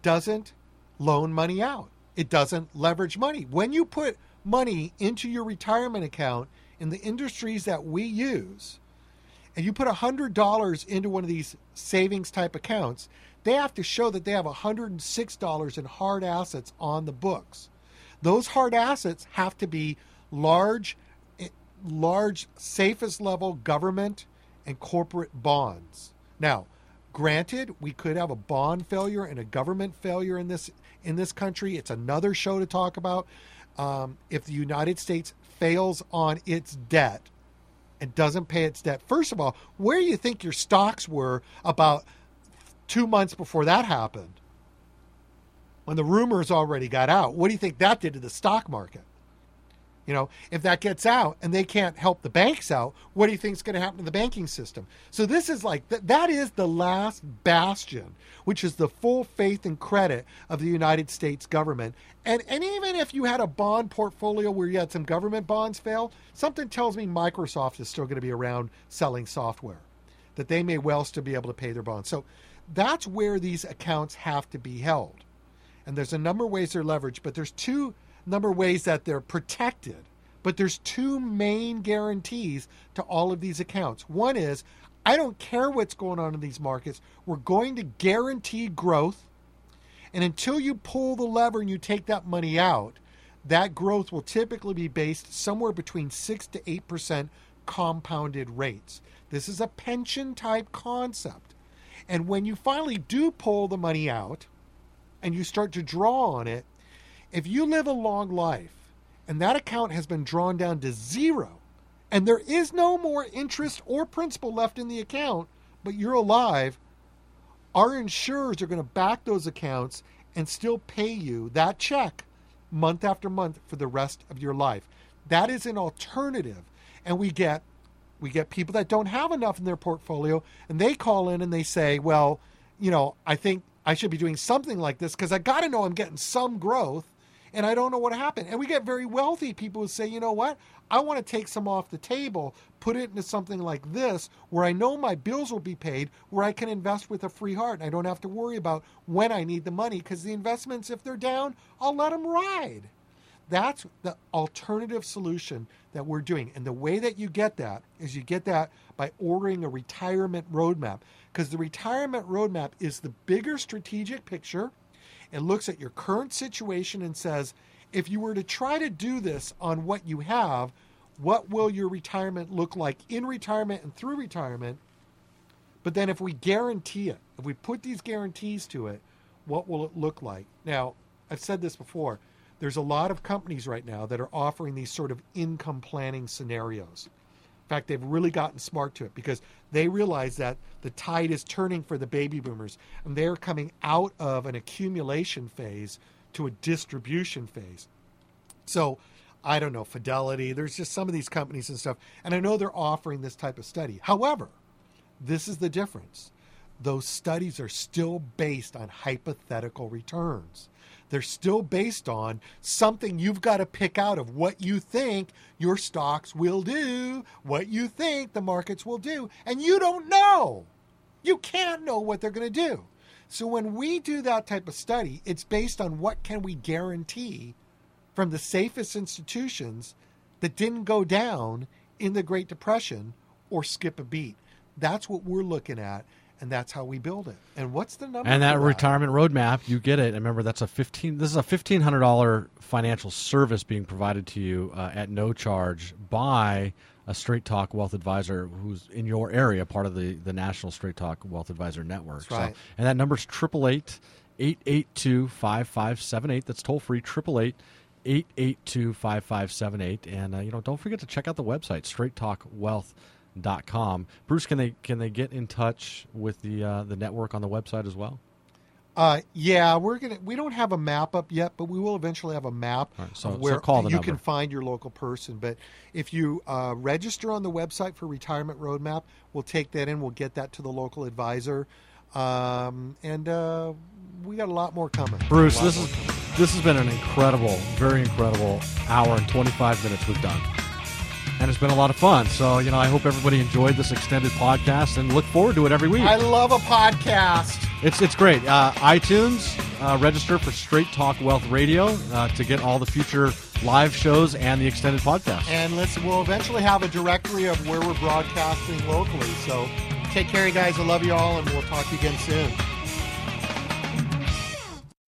Speaker 3: doesn't loan money out. It doesn't leverage money. When you put money into your retirement account in the industries that we use, and you put $100 into one of these savings type accounts, they have to show that they have $106 in hard assets on the books. Those hard assets have to be large, eh, large, safest level government and corporate bonds. Now, granted, we could have a bond failure and a government failure in this in this country. It's another show to talk about. Um, if the United States fails on its debt and doesn't pay its debt, first of all, where do you think your stocks were about two months before that happened? When the rumors already got out, what do you think that did to the stock market? You know, if that gets out and they can't help the banks out, what do you think is going to happen to the banking system? So this is like th- that is the last bastion, which is the full faith and credit of the United States government. And and even if you had a bond portfolio where you had some government bonds fail, something tells me Microsoft is still going to be around selling software, that they may well still be able to pay their bonds. So that's where these accounts have to be held. And there's a number of ways they're leveraged, but there's two number of ways that they're protected. But there's two main guarantees to all of these accounts. One is I don't care what's going on in these markets, we're going to guarantee growth. And until you pull the lever and you take that money out, that growth will typically be based somewhere between 6 to 8% compounded rates. This is a pension type concept. And when you finally do pull the money out and you start to draw on it, if you live a long life and that account has been drawn down to zero and there is no more interest or principal left in the account, but you're alive, our insurers are going to back those accounts and still pay you that check month after month for the rest of your life. That is an alternative. And we get we get people that don't have enough in their portfolio and they call in and they say, "Well, you know, I think I should be doing something like this because I got to know I'm getting some growth and I don't know what happened. And we get very wealthy people who say, you know what? I want to take some off the table, put it into something like this where I know my bills will be paid, where I can invest with a free heart and I don't have to worry about when I need the money because the investments, if they're down, I'll let them ride. That's the alternative solution that we're doing. And the way that you get that is you get that by ordering a retirement roadmap because the retirement roadmap is the bigger strategic picture. It looks at your current situation and says, if you were to try to do this on what you have, what will your retirement look like in retirement and through retirement? But then if we guarantee it, if we put these guarantees to it, what will it look like? Now, I've said this before. There's a lot of companies right now that are offering these sort of income planning scenarios. Fact, they've really gotten smart to it because they realize that the tide is turning for the baby boomers and they're coming out of an accumulation phase to a distribution phase. So I don't know, Fidelity. There's just some of these companies and stuff. And I know they're offering this type of study. However, this is the difference. Those studies are still based on hypothetical returns. They're still based on something you've got to pick out of what you think your stocks will do, what you think the markets will do, and you don't know. You can't know what they're going to do. So when we do that type of study, it's based on what can we guarantee from the safest institutions that didn't go down in the Great Depression or skip a beat. That's what we're looking at, and that's how we build it. And what's the number?
Speaker 2: And that
Speaker 3: for
Speaker 2: retirement roadmap, you get it. And remember, that's a fifteen. This is a fifteen hundred dollar financial service being provided to you uh, at no charge by a Straight Talk Wealth Advisor who's in your area, part of the the National Straight Talk Wealth Advisor Network.
Speaker 3: That's right.
Speaker 2: So, and that number's triple eight eight eight two five five seven eight. That's toll free. Triple eight. 882-5578 and uh, you know don't forget to check out the website straighttalkwealth.com bruce can they can they get in touch with the uh, the network on the website as well
Speaker 3: Uh, yeah, we're gonna. We don't have a map up yet, but we will eventually have a map
Speaker 2: right, so- so
Speaker 3: where
Speaker 2: the
Speaker 3: you
Speaker 2: number.
Speaker 3: can find your local person. But if you uh, register on the website for Retirement Roadmap, we'll take that in. We'll get that to the local advisor, um, and uh, we got a lot more coming.
Speaker 2: Bruce, this is
Speaker 3: coming.
Speaker 2: this has been an incredible, very incredible hour and 25 minutes we've done. And it's been a lot of fun. So, you know, I hope everybody enjoyed this extended podcast and look forward to it every week.
Speaker 3: I love a podcast.
Speaker 2: It's it's great. Uh, iTunes, uh, register for Straight Talk Wealth Radio uh, to get all the future live shows and the extended podcast.
Speaker 3: And let's we'll eventually have a directory of where we're broadcasting locally. So take care, you guys. I love you all, and we'll talk to you again soon.